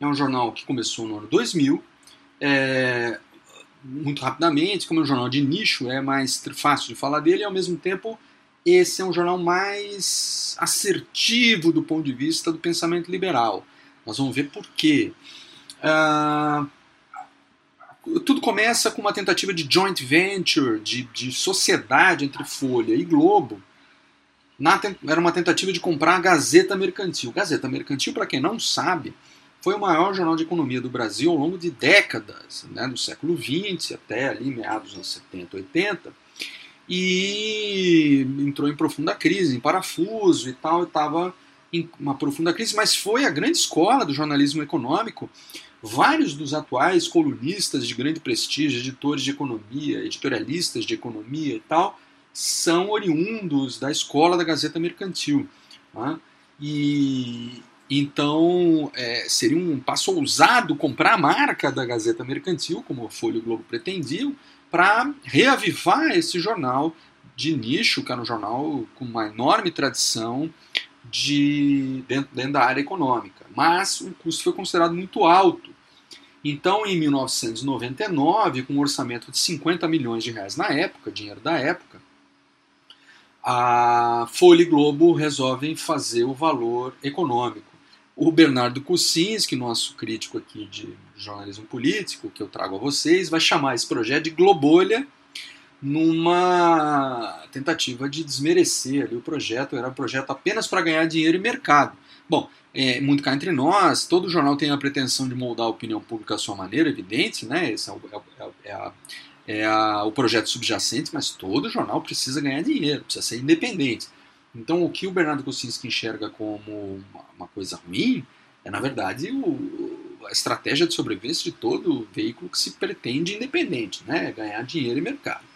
É um jornal que começou no ano 2000. É, muito rapidamente, como é um jornal de nicho, é mais fácil de falar dele e ao mesmo tempo esse é um jornal mais assertivo do ponto de vista do pensamento liberal. Nós vamos ver por quê. Uh, tudo começa com uma tentativa de joint venture, de, de sociedade entre Folha e Globo. Na, era uma tentativa de comprar a Gazeta Mercantil. Gazeta Mercantil, para quem não sabe, foi o maior jornal de economia do Brasil ao longo de décadas, né, do século XX até ali meados dos anos 70, 80, e entrou em profunda crise, em parafuso e tal, estava em uma profunda crise, mas foi a grande escola do jornalismo econômico Vários dos atuais colunistas de grande prestígio, editores de economia, editorialistas de economia e tal, são oriundos da escola da Gazeta Mercantil. Tá? E então é, seria um passo ousado comprar a marca da Gazeta Mercantil, como a Folha e o Globo pretendiam, para reavivar esse jornal de nicho, que era um jornal com uma enorme tradição de dentro, dentro da área econômica, mas o custo foi considerado muito alto. Então, em 1999, com um orçamento de 50 milhões de reais na época, dinheiro da época, a Folha e Globo resolvem fazer o valor econômico. O Bernardo Kucinski, nosso crítico aqui de jornalismo político, que eu trago a vocês, vai chamar esse projeto de Globolha, numa tentativa de desmerecer ali o projeto. Era um projeto apenas para ganhar dinheiro e mercado. Bom, é, muito cá entre nós, todo jornal tem a pretensão de moldar a opinião pública à sua maneira, evidente, né? Esse é, o, é, é, é a, é a, o projeto subjacente, mas todo jornal precisa ganhar dinheiro, precisa ser independente. Então, o que o Bernardo Kocinski enxerga como uma, coisa ruim é, na verdade, o, a estratégia de sobrevivência de todo veículo que se pretende independente, né? ganhar dinheiro e mercado.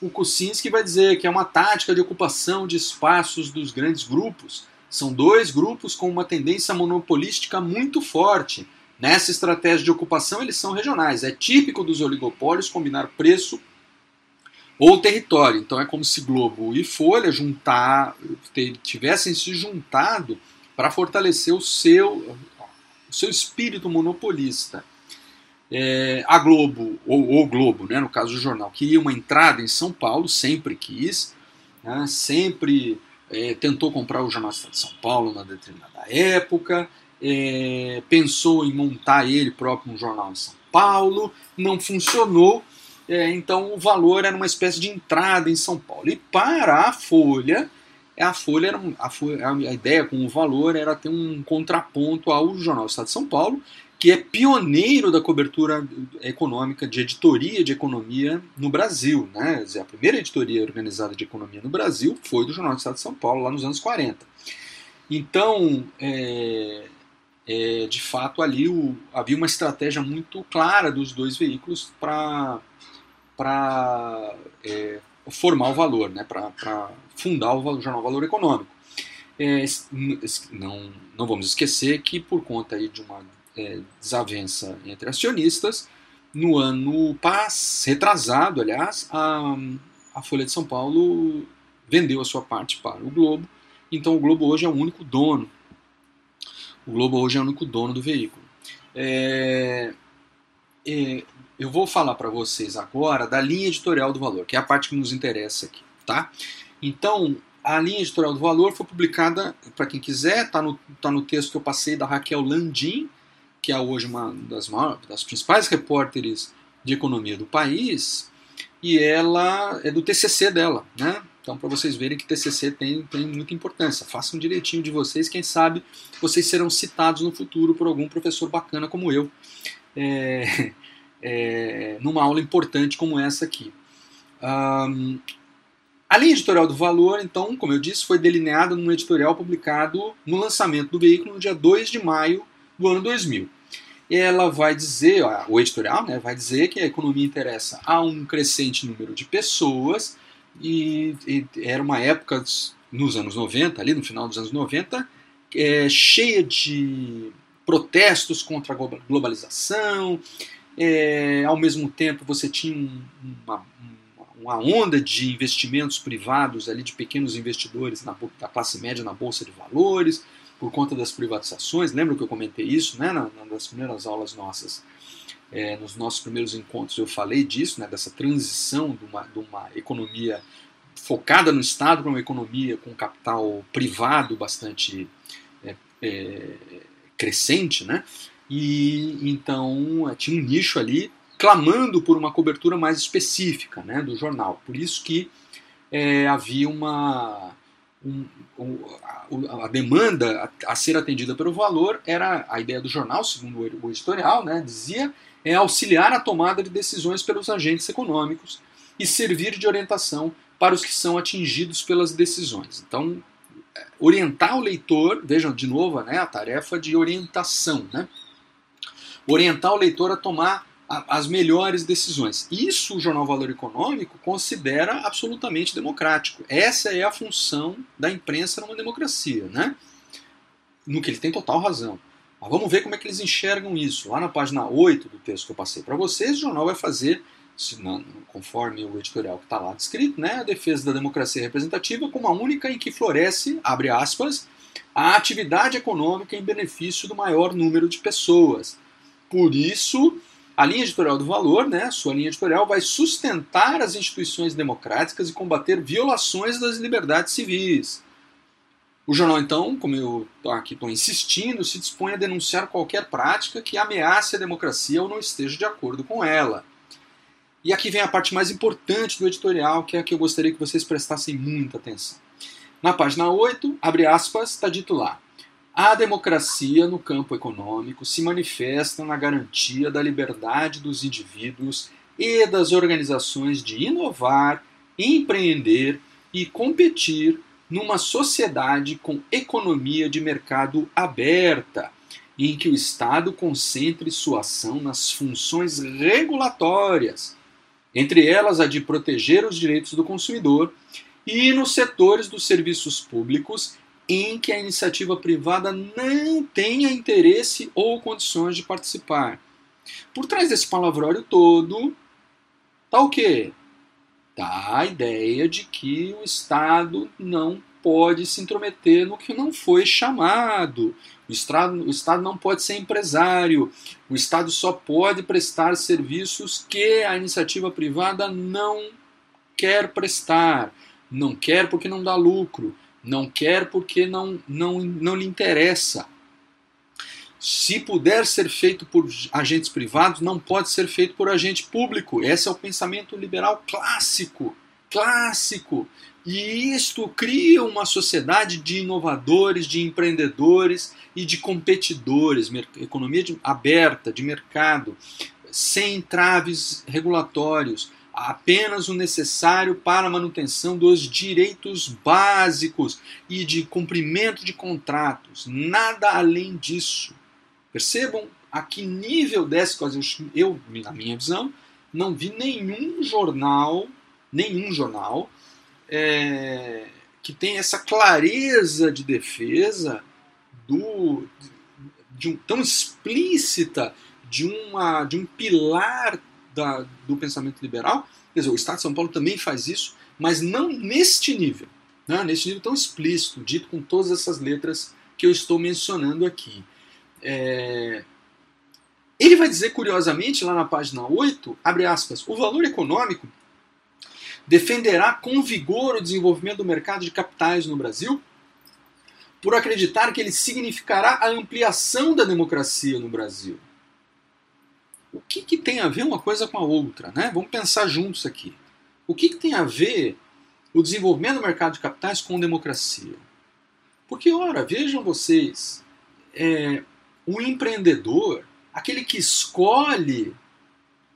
O Kocinski vai dizer que é uma tática de ocupação de espaços dos grandes grupos. São dois grupos com uma tendência monopolística muito forte. Nessa estratégia de ocupação, eles são regionais. É típico dos oligopólios combinar preço ou território. Então é como se Globo e Folha juntar, tivessem se juntado para fortalecer o seu, o seu espírito monopolista. É, a Globo, ou o Globo, né, no caso do jornal, queria uma entrada em São Paulo, sempre quis, né, sempre é, tentou comprar o Jornal de São Paulo na determinada época, é, pensou em montar ele próprio um jornal em São Paulo, não funcionou, é, então o valor era uma espécie de entrada em São Paulo. E para a Folha, a Folha, era a, Folha, a ideia com o valor era ter um contraponto ao Jornal Estado de São Paulo, que é pioneiro da cobertura econômica de editoria de economia no Brasil. Né? A primeira editoria organizada de economia no Brasil foi do Jornal do Estado de São Paulo, lá nos anos 40. Então, é, é, de fato, ali o, havia uma estratégia muito clara dos dois veículos para é, formar o valor, né, para fundar o jornal Valor Econômico. É, não, não vamos esquecer que, por conta aí de uma é, desavença entre acionistas, no ano passado, retrasado, aliás, a, a Folha de São Paulo vendeu a sua parte para o Globo, então o Globo hoje é o único dono. O Globo hoje é o único dono do veículo. É, é, eu vou falar para vocês agora da linha editorial do Valor, que é a parte que nos interessa aqui, tá? Então, a linha editorial do Valor foi publicada, para quem quiser, está no, tá no texto que eu passei da Raquel Landim, que é hoje uma das, maiores, das principais repórteres de economia do país, e ela é do TCC dela, né? Então, para vocês verem que TCC tem, tem muita importância. Façam direitinho de vocês, quem sabe vocês serão citados no futuro por algum professor bacana como eu, é, é, numa aula importante como essa aqui. Um, a linha editorial do Valor, então, como eu disse, foi delineada num editorial publicado no lançamento do veículo no dia 2 de maio do ano 2000. Ela vai dizer, o editorial né, vai dizer que a economia interessa a um crescente número de pessoas e, e era uma época nos anos 90, ali no final dos anos 90, é, cheia de protestos contra a globalização, é, ao mesmo tempo você tinha uma, uma onda de investimentos privados ali de pequenos investidores na, da classe média na bolsa de valores por conta das privatizações. Lembra que eu comentei isso, né, nas primeiras aulas nossas, é, nos nossos primeiros encontros eu falei disso, né, dessa transição de uma, de uma economia focada no Estado para uma economia com capital privado bastante é, é, crescente, né? E então é, tinha um nicho ali clamando por uma cobertura mais específica né, do jornal. Por isso que é, havia uma. Um, um, a, demanda a, ser atendida pelo valor era a ideia do jornal, segundo o editorial, né, dizia é auxiliar a tomada de decisões pelos agentes econômicos e servir de orientação para os que são atingidos pelas decisões. Então, é, orientar o leitor, vejam de novo né, a tarefa de orientação, né, orientar o leitor a tomar as melhores decisões. Isso o Jornal Valor Econômico considera absolutamente democrático. Essa é a função da imprensa numa democracia, né? No que ele tem total razão. Mas vamos ver como é que eles enxergam isso. Lá na página 8 do texto que eu passei para vocês, o jornal vai fazer, não, conforme o editorial que está lá descrito, né, a defesa da democracia representativa como a única em que floresce, abre aspas, a atividade econômica em benefício do maior número de pessoas. Por isso, a linha editorial do Valor, né, sua linha editorial, vai sustentar as instituições democráticas e combater violações das liberdades civis. O jornal, então, como eu aqui estou insistindo, se dispõe a denunciar qualquer prática que ameace a democracia ou não esteja de acordo com ela. E aqui vem a parte mais importante do editorial, que é a que eu gostaria que vocês prestassem muita atenção. Na página 8, abre aspas, está dito lá: a democracia no campo econômico se manifesta na garantia da liberdade dos indivíduos e das organizações de inovar, empreender e competir numa sociedade com economia de mercado aberta, em que o Estado concentre sua ação nas funções regulatórias, entre elas a de proteger os direitos do consumidor, e nos setores dos serviços públicos em que a iniciativa privada não tenha interesse ou condições de participar. Por trás desse palavrório todo, tá o quê? Tá a ideia de que o Estado não pode se intrometer no que não foi chamado. O Estado, o Estado não pode ser empresário. O Estado só pode prestar serviços que a iniciativa privada não quer prestar. Não quer porque não dá lucro não quer porque não, não, não lhe interessa. Se puder ser feito por agentes privados, não pode ser feito por agente público. Esse é o pensamento liberal clássico. Clássico. E isto cria uma sociedade de inovadores, de empreendedores e de competidores, economia de, aberta, de mercado, sem entraves regulatórios, apenas o necessário para a manutenção dos direitos básicos e de cumprimento de contratos, nada além disso. Percebam a que nível desce coisa. Eu, na minha visão, não vi nenhum jornal, nenhum jornal é, que tenha essa clareza de defesa do, de um, tão explícita de, uma, de um pilar da, do pensamento liberal. Quer dizer, o Estado de São Paulo também faz isso, mas não neste nível, né? neste nível tão explícito, dito com todas essas letras que eu estou mencionando aqui. É... Ele vai dizer, curiosamente, lá na página 8, abre aspas, o valor econômico defenderá com vigor o desenvolvimento do mercado de capitais no Brasil, por acreditar que ele significará a ampliação da democracia no Brasil o que, que tem a ver uma coisa com a outra? Né? Vamos pensar juntos aqui. O que, que tem a ver o desenvolvimento do mercado de capitais com democracia? Porque, ora, vejam vocês, é, um empreendedor, aquele que escolhe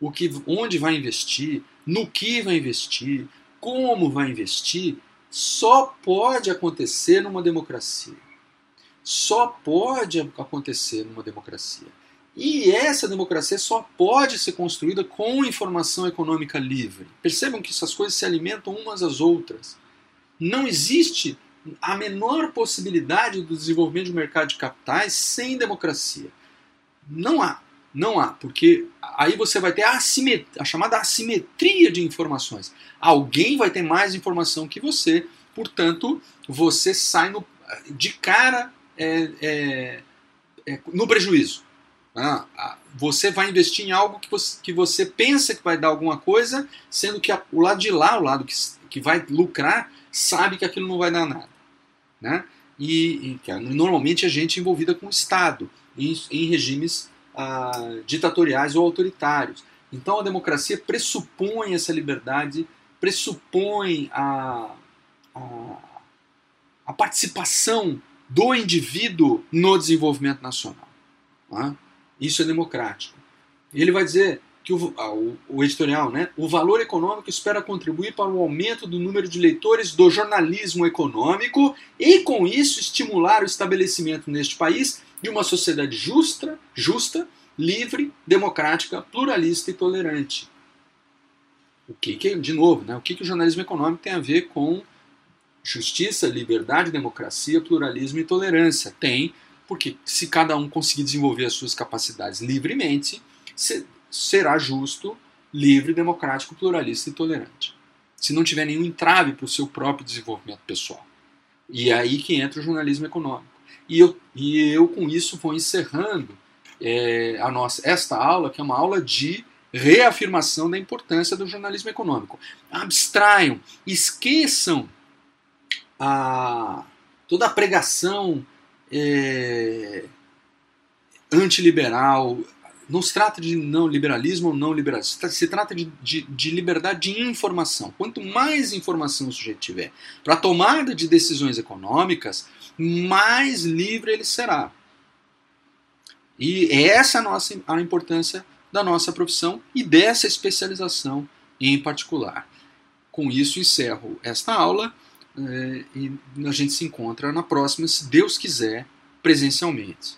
o que, onde vai investir, no que vai investir, como vai investir, só pode acontecer numa democracia. Só pode acontecer numa democracia. E essa democracia só pode ser construída com informação econômica livre. Percebam que essas coisas se alimentam umas às outras. Não existe a menor possibilidade do desenvolvimento de mercado de capitais sem democracia. Não há. Não há, porque aí você vai ter a, a chamada assimetria de informações. Alguém vai ter mais informação que você, portanto, você sai no, de cara é, é, é, no prejuízo. Ah, você vai investir em algo que você, que você pensa que vai dar alguma coisa, sendo que o lado de lá, o lado que, que vai lucrar, sabe que aquilo não vai dar nada. Né? E, e normalmente a gente é envolvida com o Estado, em, em regimes ah, ditatoriais ou autoritários. Então a democracia pressupõe essa liberdade, pressupõe a, a, a participação do indivíduo no desenvolvimento nacional. Né? Isso é democrático. Ele vai dizer que o, ah, o, o, editorial, né, o valor econômico espera contribuir para o aumento do número de leitores do jornalismo econômico e, com isso, estimular o estabelecimento neste país de uma sociedade justa, justa, livre, democrática, pluralista e tolerante. O que, que de novo, né, o que, que o jornalismo econômico tem a ver com justiça, liberdade, democracia, pluralismo e tolerância? Tem porque se cada um conseguir desenvolver as suas capacidades livremente, será justo, livre, democrático, pluralista e tolerante. Se não tiver nenhum entrave para o seu próprio desenvolvimento pessoal. E é aí que entra o jornalismo econômico. E eu, e eu com isso vou encerrando é, a nossa, esta aula, que é uma aula de reafirmação da importância do jornalismo econômico. Abstraiam, esqueçam a, toda a pregação é, antiliberal. Não se trata de não liberalismo ou não liberalismo, se trata de, de, de liberdade de informação. Quanto mais informação o sujeito tiver para a tomada de decisões econômicas, mais livre ele será. E essa é a, nossa, a importância da nossa profissão e dessa especialização em particular. Com isso, encerro esta aula eh, e a gente se encontra na próxima, se Deus quiser, presencialmente.